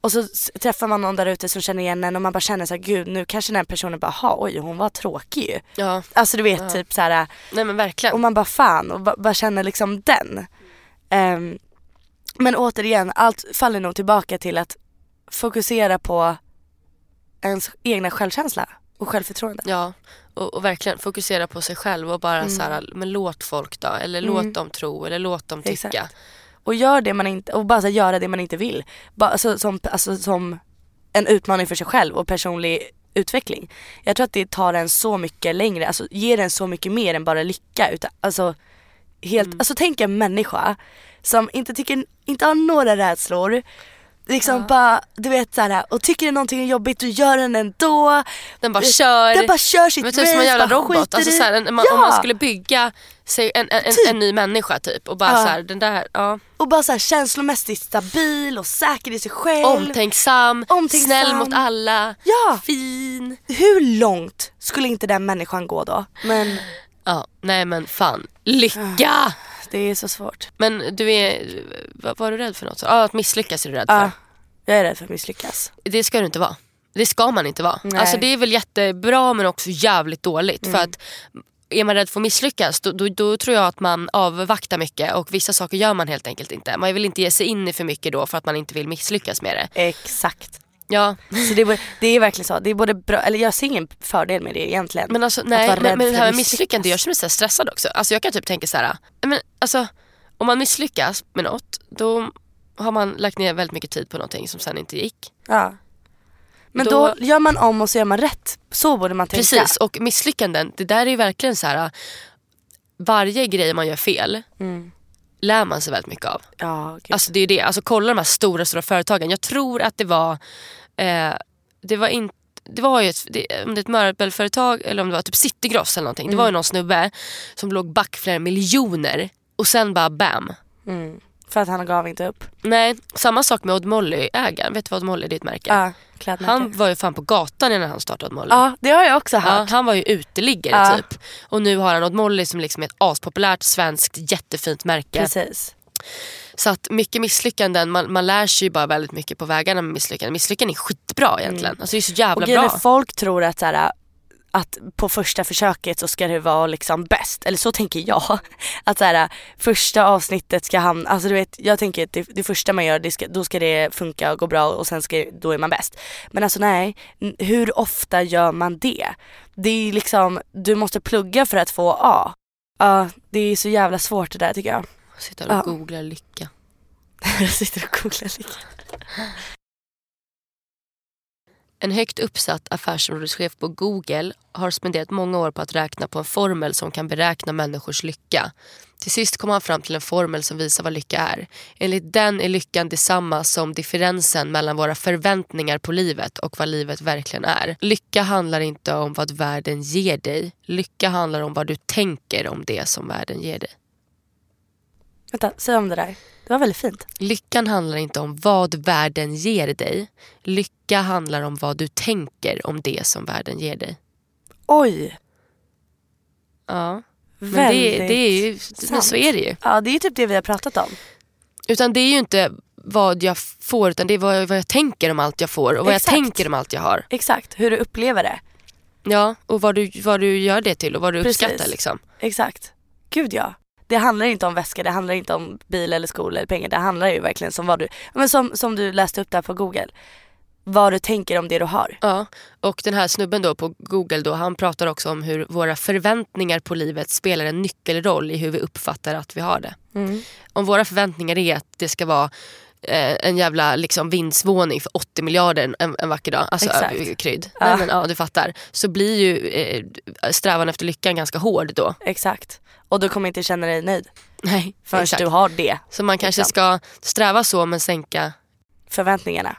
Speaker 2: Och så träffar man någon där ute som känner igen en och man bara känner såhär, gud nu kanske den personen bara, ha oj hon var tråkig ju.
Speaker 1: Ja.
Speaker 2: Alltså du vet
Speaker 1: Ja.
Speaker 2: typ så här.
Speaker 1: Nej men verkligen.
Speaker 2: Och man bara fan och bara, bara känner liksom den. Ehm, men återigen, allt faller nog tillbaka till att fokusera på ens egna självkänsla och självförtroende.
Speaker 1: Ja, och, och verkligen fokusera på sig själv och bara så här, men låt folk då. Eller låt dem tro eller låt dem tycka.
Speaker 2: Exakt. Och gör det man inte, och bara här, göra det man inte vill. Bara, alltså, som, alltså, som en utmaning för sig själv och personlig utveckling. Jag tror att det tar en så mycket längre, alltså ger en så mycket mer än bara lycka. Utan, alltså, helt, alltså tänk en människa som inte, tycker, inte har några rädslor. Liksom bara, du vet såhär, och tycker det någonting är jobbigt, du gör den ändå.
Speaker 1: Den bara
Speaker 2: Du-
Speaker 1: kör.
Speaker 2: Den bara kör sitt
Speaker 1: men typ som en
Speaker 2: race,
Speaker 1: jävla robot. Alltså,
Speaker 2: i-
Speaker 1: så här, en, man, Om
Speaker 2: Ja!
Speaker 1: man skulle bygga sig en, en,
Speaker 2: Typ.
Speaker 1: en ny människa typ och bara
Speaker 2: Ja.
Speaker 1: så här, den där, ja.
Speaker 2: Och bara såhär känslomässigt stabil och säker i sig själv.
Speaker 1: Omtänksam,
Speaker 2: Omtänksam.
Speaker 1: snäll mot alla,
Speaker 2: Ja.
Speaker 1: fin.
Speaker 2: Hur långt skulle inte den människan gå då? Men
Speaker 1: Ja, nej men fan. Lycka!
Speaker 2: Det är så svårt.
Speaker 1: Men du är, vad var du rädd för något? Ja, att misslyckas är du rädd
Speaker 2: Ja,
Speaker 1: för.
Speaker 2: jag är rädd för att misslyckas.
Speaker 1: Det ska du inte vara. Det ska man inte vara.
Speaker 2: Nej.
Speaker 1: Alltså det är väl jättebra men också jävligt dåligt. För att är man rädd för att misslyckas då, då, då tror jag att man avvaktar mycket och vissa saker gör man helt enkelt inte. Man vill inte ge sig in i för mycket då för att man inte vill misslyckas med det.
Speaker 2: Exakt.
Speaker 1: Ja,
Speaker 2: Så det, är det är verkligen så. Det är både bra, eller jag ser ingen fördel med det egentligen.
Speaker 1: men alltså nej, men,
Speaker 2: rädd
Speaker 1: men det här med misslyckande gör mig så här stressad också. Alltså jag kan typ tänka så här, men alltså om man misslyckas med något då har man lagt ner väldigt mycket tid på någonting som sen inte gick.
Speaker 2: Ja. Men då,
Speaker 1: Då-
Speaker 2: gör man om och så gör man rätt. Så borde man tänka.
Speaker 1: Precis, och misslyckanden, det där är ju verkligen så här. Varje grej man gör fel
Speaker 2: Mm.
Speaker 1: Lär man sig väldigt mycket av.
Speaker 2: Ja, gud.
Speaker 1: Alltså det är det, alltså kolla de här stora stora företagen. Jag tror att det var, eh, det var inte det var ju ett, det, om det är ett möbelföretag eller om det var typ Citygross eller någonting. Det var ju någon snubbe som låg back flera miljoner och sen bara bam.
Speaker 2: mm. För att han gav inte upp.
Speaker 1: Nej, samma sak med Odd Molly-ägaren. Vet du vad Odd Molly är? Det är ett märke.
Speaker 2: Ja, klädmärke.
Speaker 1: han var ju fan på gatan innan han startade Molly.
Speaker 2: Ja, det har jag också
Speaker 1: Ja,
Speaker 2: hört.
Speaker 1: han var ju uteliggare
Speaker 2: Ja.
Speaker 1: typ. Och nu har han Odd Molly som liksom är ett aspopulärt svenskt jättefint märke.
Speaker 2: Precis.
Speaker 1: Så att mycket misslyckanden, man, man lär sig ju bara väldigt mycket på vägarna med misslyckanden. Misslyckanden är skitbra egentligen. Alltså det är så
Speaker 2: Och
Speaker 1: jävla
Speaker 2: är,
Speaker 1: bra.
Speaker 2: folk tror att så här, att på första försöket så ska det vara liksom bäst. Eller så tänker jag. Att så här, första avsnittet ska hamna, alltså du vet jag tänker att det, det första man gör ska, då ska det funka och gå bra och sen ska, då är man bäst. Men alltså nej, hur ofta gör man det? Det är liksom, du måste plugga för att få A. Ja, det är så jävla svårt det där tycker jag.
Speaker 1: Sitta och
Speaker 2: Ja.
Speaker 1: googla lycka.
Speaker 2: Jag sitter och googlar lite.
Speaker 1: En högt uppsatt affärsområdeschef på Google har spenderat många år på att räkna på en formel som kan beräkna människors lycka. Till sist kom han fram till en formel som visar vad lycka är. Enligt den är lyckan detsamma som differensen mellan våra förväntningar på livet och vad livet verkligen är. Lycka handlar inte om vad världen ger dig. Lycka handlar om vad du tänker om det som världen ger dig.
Speaker 2: Vänta, säg om det där. Det var väldigt fint.
Speaker 1: Lyckan handlar inte om vad världen ger dig. Lycka handlar om vad du tänker om det som världen ger dig.
Speaker 2: Oj,
Speaker 1: Ja. Men det,
Speaker 2: väldigt
Speaker 1: det är ju, men så är det ju.
Speaker 2: Ja det är typ det vi har pratat om.
Speaker 1: Utan det är ju inte vad jag får utan det är vad jag, vad jag tänker om allt jag får och vad
Speaker 2: Exakt.
Speaker 1: jag tänker om allt jag har.
Speaker 2: Exakt, hur du upplever det.
Speaker 1: Ja, och vad du, vad du gör det till och vad du
Speaker 2: Precis.
Speaker 1: uppskattar liksom.
Speaker 2: Exakt. Gud ja. Det handlar inte om väska, det handlar inte om bil eller skol eller pengar. Det handlar ju verkligen som vad du, men som, som du läste upp där på google. Vad du tänker om det du har.
Speaker 1: Ja, och den här snubben då på Google då, han pratar också om hur våra förväntningar på livet spelar en nyckelroll i hur vi uppfattar att vi har det. Om våra förväntningar är att det ska vara en jävla liksom, vindsvåning för 80 miljarder en, en vacker dag, alltså
Speaker 2: Exakt.
Speaker 1: äh, krydd.
Speaker 2: Ja.
Speaker 1: Nej, men, ja, du fattar. Så blir ju eh, strävan efter lyckan ganska hård då.
Speaker 2: Exakt. Och du kommer inte känna dig nöjd
Speaker 1: Nej,
Speaker 2: förrän
Speaker 1: exakt.
Speaker 2: du har det.
Speaker 1: Så man kanske
Speaker 2: liksom.
Speaker 1: ska sträva så men sänka
Speaker 2: Förväntningarna.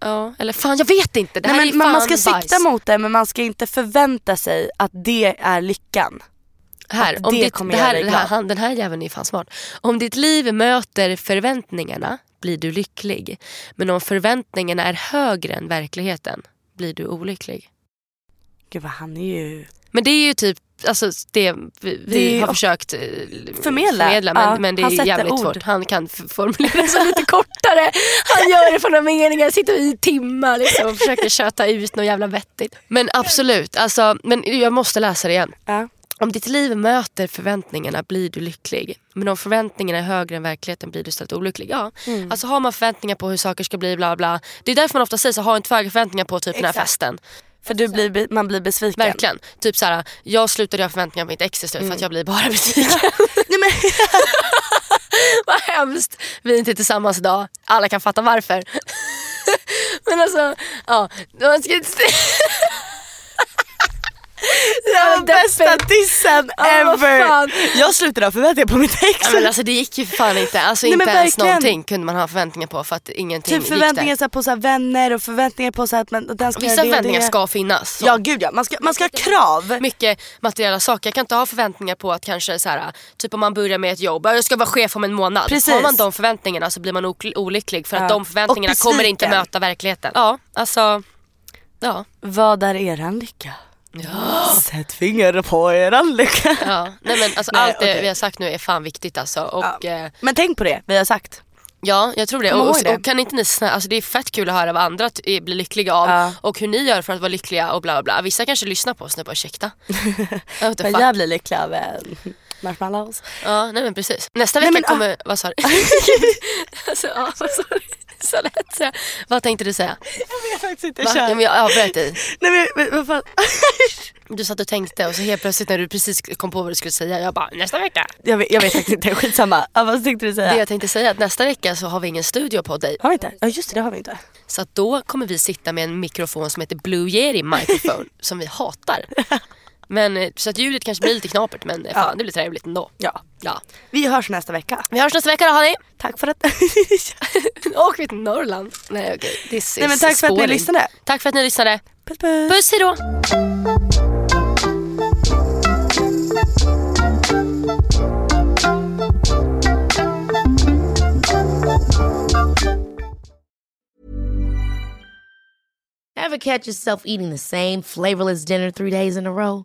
Speaker 1: Ja, eller fan jag vet inte. Det här
Speaker 2: Nej,
Speaker 1: är
Speaker 2: men man,
Speaker 1: fan
Speaker 2: man ska
Speaker 1: bajs.
Speaker 2: sikta mot det men man ska inte förvänta sig att det är lyckan.
Speaker 1: här, om
Speaker 2: det
Speaker 1: ditt, det här, det här, han, Den här jäveln är fan smart. Om ditt liv möter förväntningarna blir du lycklig. Men om förväntningarna är högre än verkligheten blir du olycklig.
Speaker 2: Gud vad han är ju...
Speaker 1: Men det är ju typ alltså, det vi,
Speaker 2: Det
Speaker 1: har försökt eh,
Speaker 2: Förmedla.
Speaker 1: men,
Speaker 2: Ja,
Speaker 1: men det är jävligt
Speaker 2: ord.
Speaker 1: svårt. Han kan formulera sig lite kortare. Han gör det för några meningar, sitter i timmar liksom, och försöker köta ut något jävla vettigt. Men absolut, alltså, men jag måste läsa det igen.
Speaker 2: Ja.
Speaker 1: Om ditt liv möter förväntningarna blir du lycklig. Men om förväntningarna är högre än verkligheten blir du istället olycklig. Ja.
Speaker 2: Mm.
Speaker 1: Alltså har man förväntningar på hur saker ska bli bla bla. Det är därför man ofta säger så ha inte för höga förväntningar på typ den här
Speaker 2: Exakt.
Speaker 1: festen.
Speaker 2: För du blir, man blir besviken.
Speaker 1: Verkligen. Typ såhär, jag slutade ha förväntningar på mitt ex till slut för att jag blir bara besviken.
Speaker 2: Nej, men,
Speaker 1: Vad hemskt. Vi är inte tillsammans idag. Alla kan fatta varför. Men alltså, ja. Man ska inte.
Speaker 2: Det var bästa dissen ever.
Speaker 1: fan.
Speaker 2: jag slutade ha förväntningar på mitt ex.
Speaker 1: Ja, men alltså, det gick ju fan inte. Alltså,
Speaker 2: Nej,
Speaker 1: inte ens
Speaker 2: verkligen.
Speaker 1: någonting kunde man ha förväntningar på för att ingenting
Speaker 2: typ
Speaker 1: gick
Speaker 2: förväntningar
Speaker 1: där.
Speaker 2: på så här, vänner och förväntningar på så här, att man, att den ska
Speaker 1: Vissa förväntningar ska finnas. Så.
Speaker 2: Ja gud ja, man ska, man ska ha krav.
Speaker 1: Mycket materiella saker. Jag kan inte ha förväntningar på att kanske så här, typ om man börjar med ett jobb, jag ska vara chef om en månad.
Speaker 2: Precis.
Speaker 1: Har man de förväntningarna så blir man olycklig för att
Speaker 2: Ja.
Speaker 1: de förväntningarna kommer inte möta verkligheten. Ja, alltså. Ja.
Speaker 2: Vad är eran lycka? Sätt fingret på eran lycka.
Speaker 1: Ja, nej men alltså
Speaker 2: Nej,
Speaker 1: allt det vi har sagt nu är fan viktigt alltså. Och
Speaker 2: Ja.
Speaker 1: ja, eh,
Speaker 2: Men tänk på det vi har sagt.
Speaker 1: ja jag tror det. Och, och, och kan inte ni snä, alltså det är fett kul att höra vad andra t- blir lyckliga av
Speaker 2: Ja.
Speaker 1: och hur ni gör för att vara lyckliga och bla bla bla. Vissa kanske lyssnar på oss nu och bara ursäkta. Fuck?
Speaker 2: jag blir lycklig av eh, marshmallows.
Speaker 1: Ja, nej men precis. Nästa
Speaker 2: Nej,
Speaker 1: vecka
Speaker 2: men, ah.
Speaker 1: kommer, vad sa du? alltså, ja, vad sa du? Så lätt säga. Vad tänkte du säga?
Speaker 2: Jag vet faktiskt inte,
Speaker 1: Va? Ja, men jag avbröt dig.
Speaker 2: Nej men, men vad fan.
Speaker 1: Du satt och tänkte och så helt plötsligt när du precis kom på vad du skulle säga, jag bara nästa vecka.
Speaker 2: jag, vet, jag vet faktiskt inte, skitsamma. Ja, vad tänkte du säga?
Speaker 1: Det jag tänkte säga är att nästa vecka så har vi ingen studio på dig.
Speaker 2: Har vi inte? Ja just det, det har vi inte.
Speaker 1: Så att då kommer vi sitta med en mikrofon som heter Blue Yeti microphone som vi hatar. Men, eh, så att ljudet kanske blir lite knapert men eh, fan,
Speaker 2: Ja.
Speaker 1: det blir trevligt ändå.
Speaker 2: Ja.
Speaker 1: Ja.
Speaker 2: Vi hörs nästa vecka.
Speaker 1: Vi hörs nästa vecka då hörni.
Speaker 2: Tack för att...
Speaker 1: Åker vi till Norrland. Nej okej, this
Speaker 2: Nej men tack för att ni
Speaker 1: spåring.
Speaker 2: lyssnade.
Speaker 1: Tack för att ni lyssnade.
Speaker 2: Puss puss.
Speaker 1: Puss hejdå!
Speaker 4: Ever catch yourself eating the same flavorless dinner three days in a row?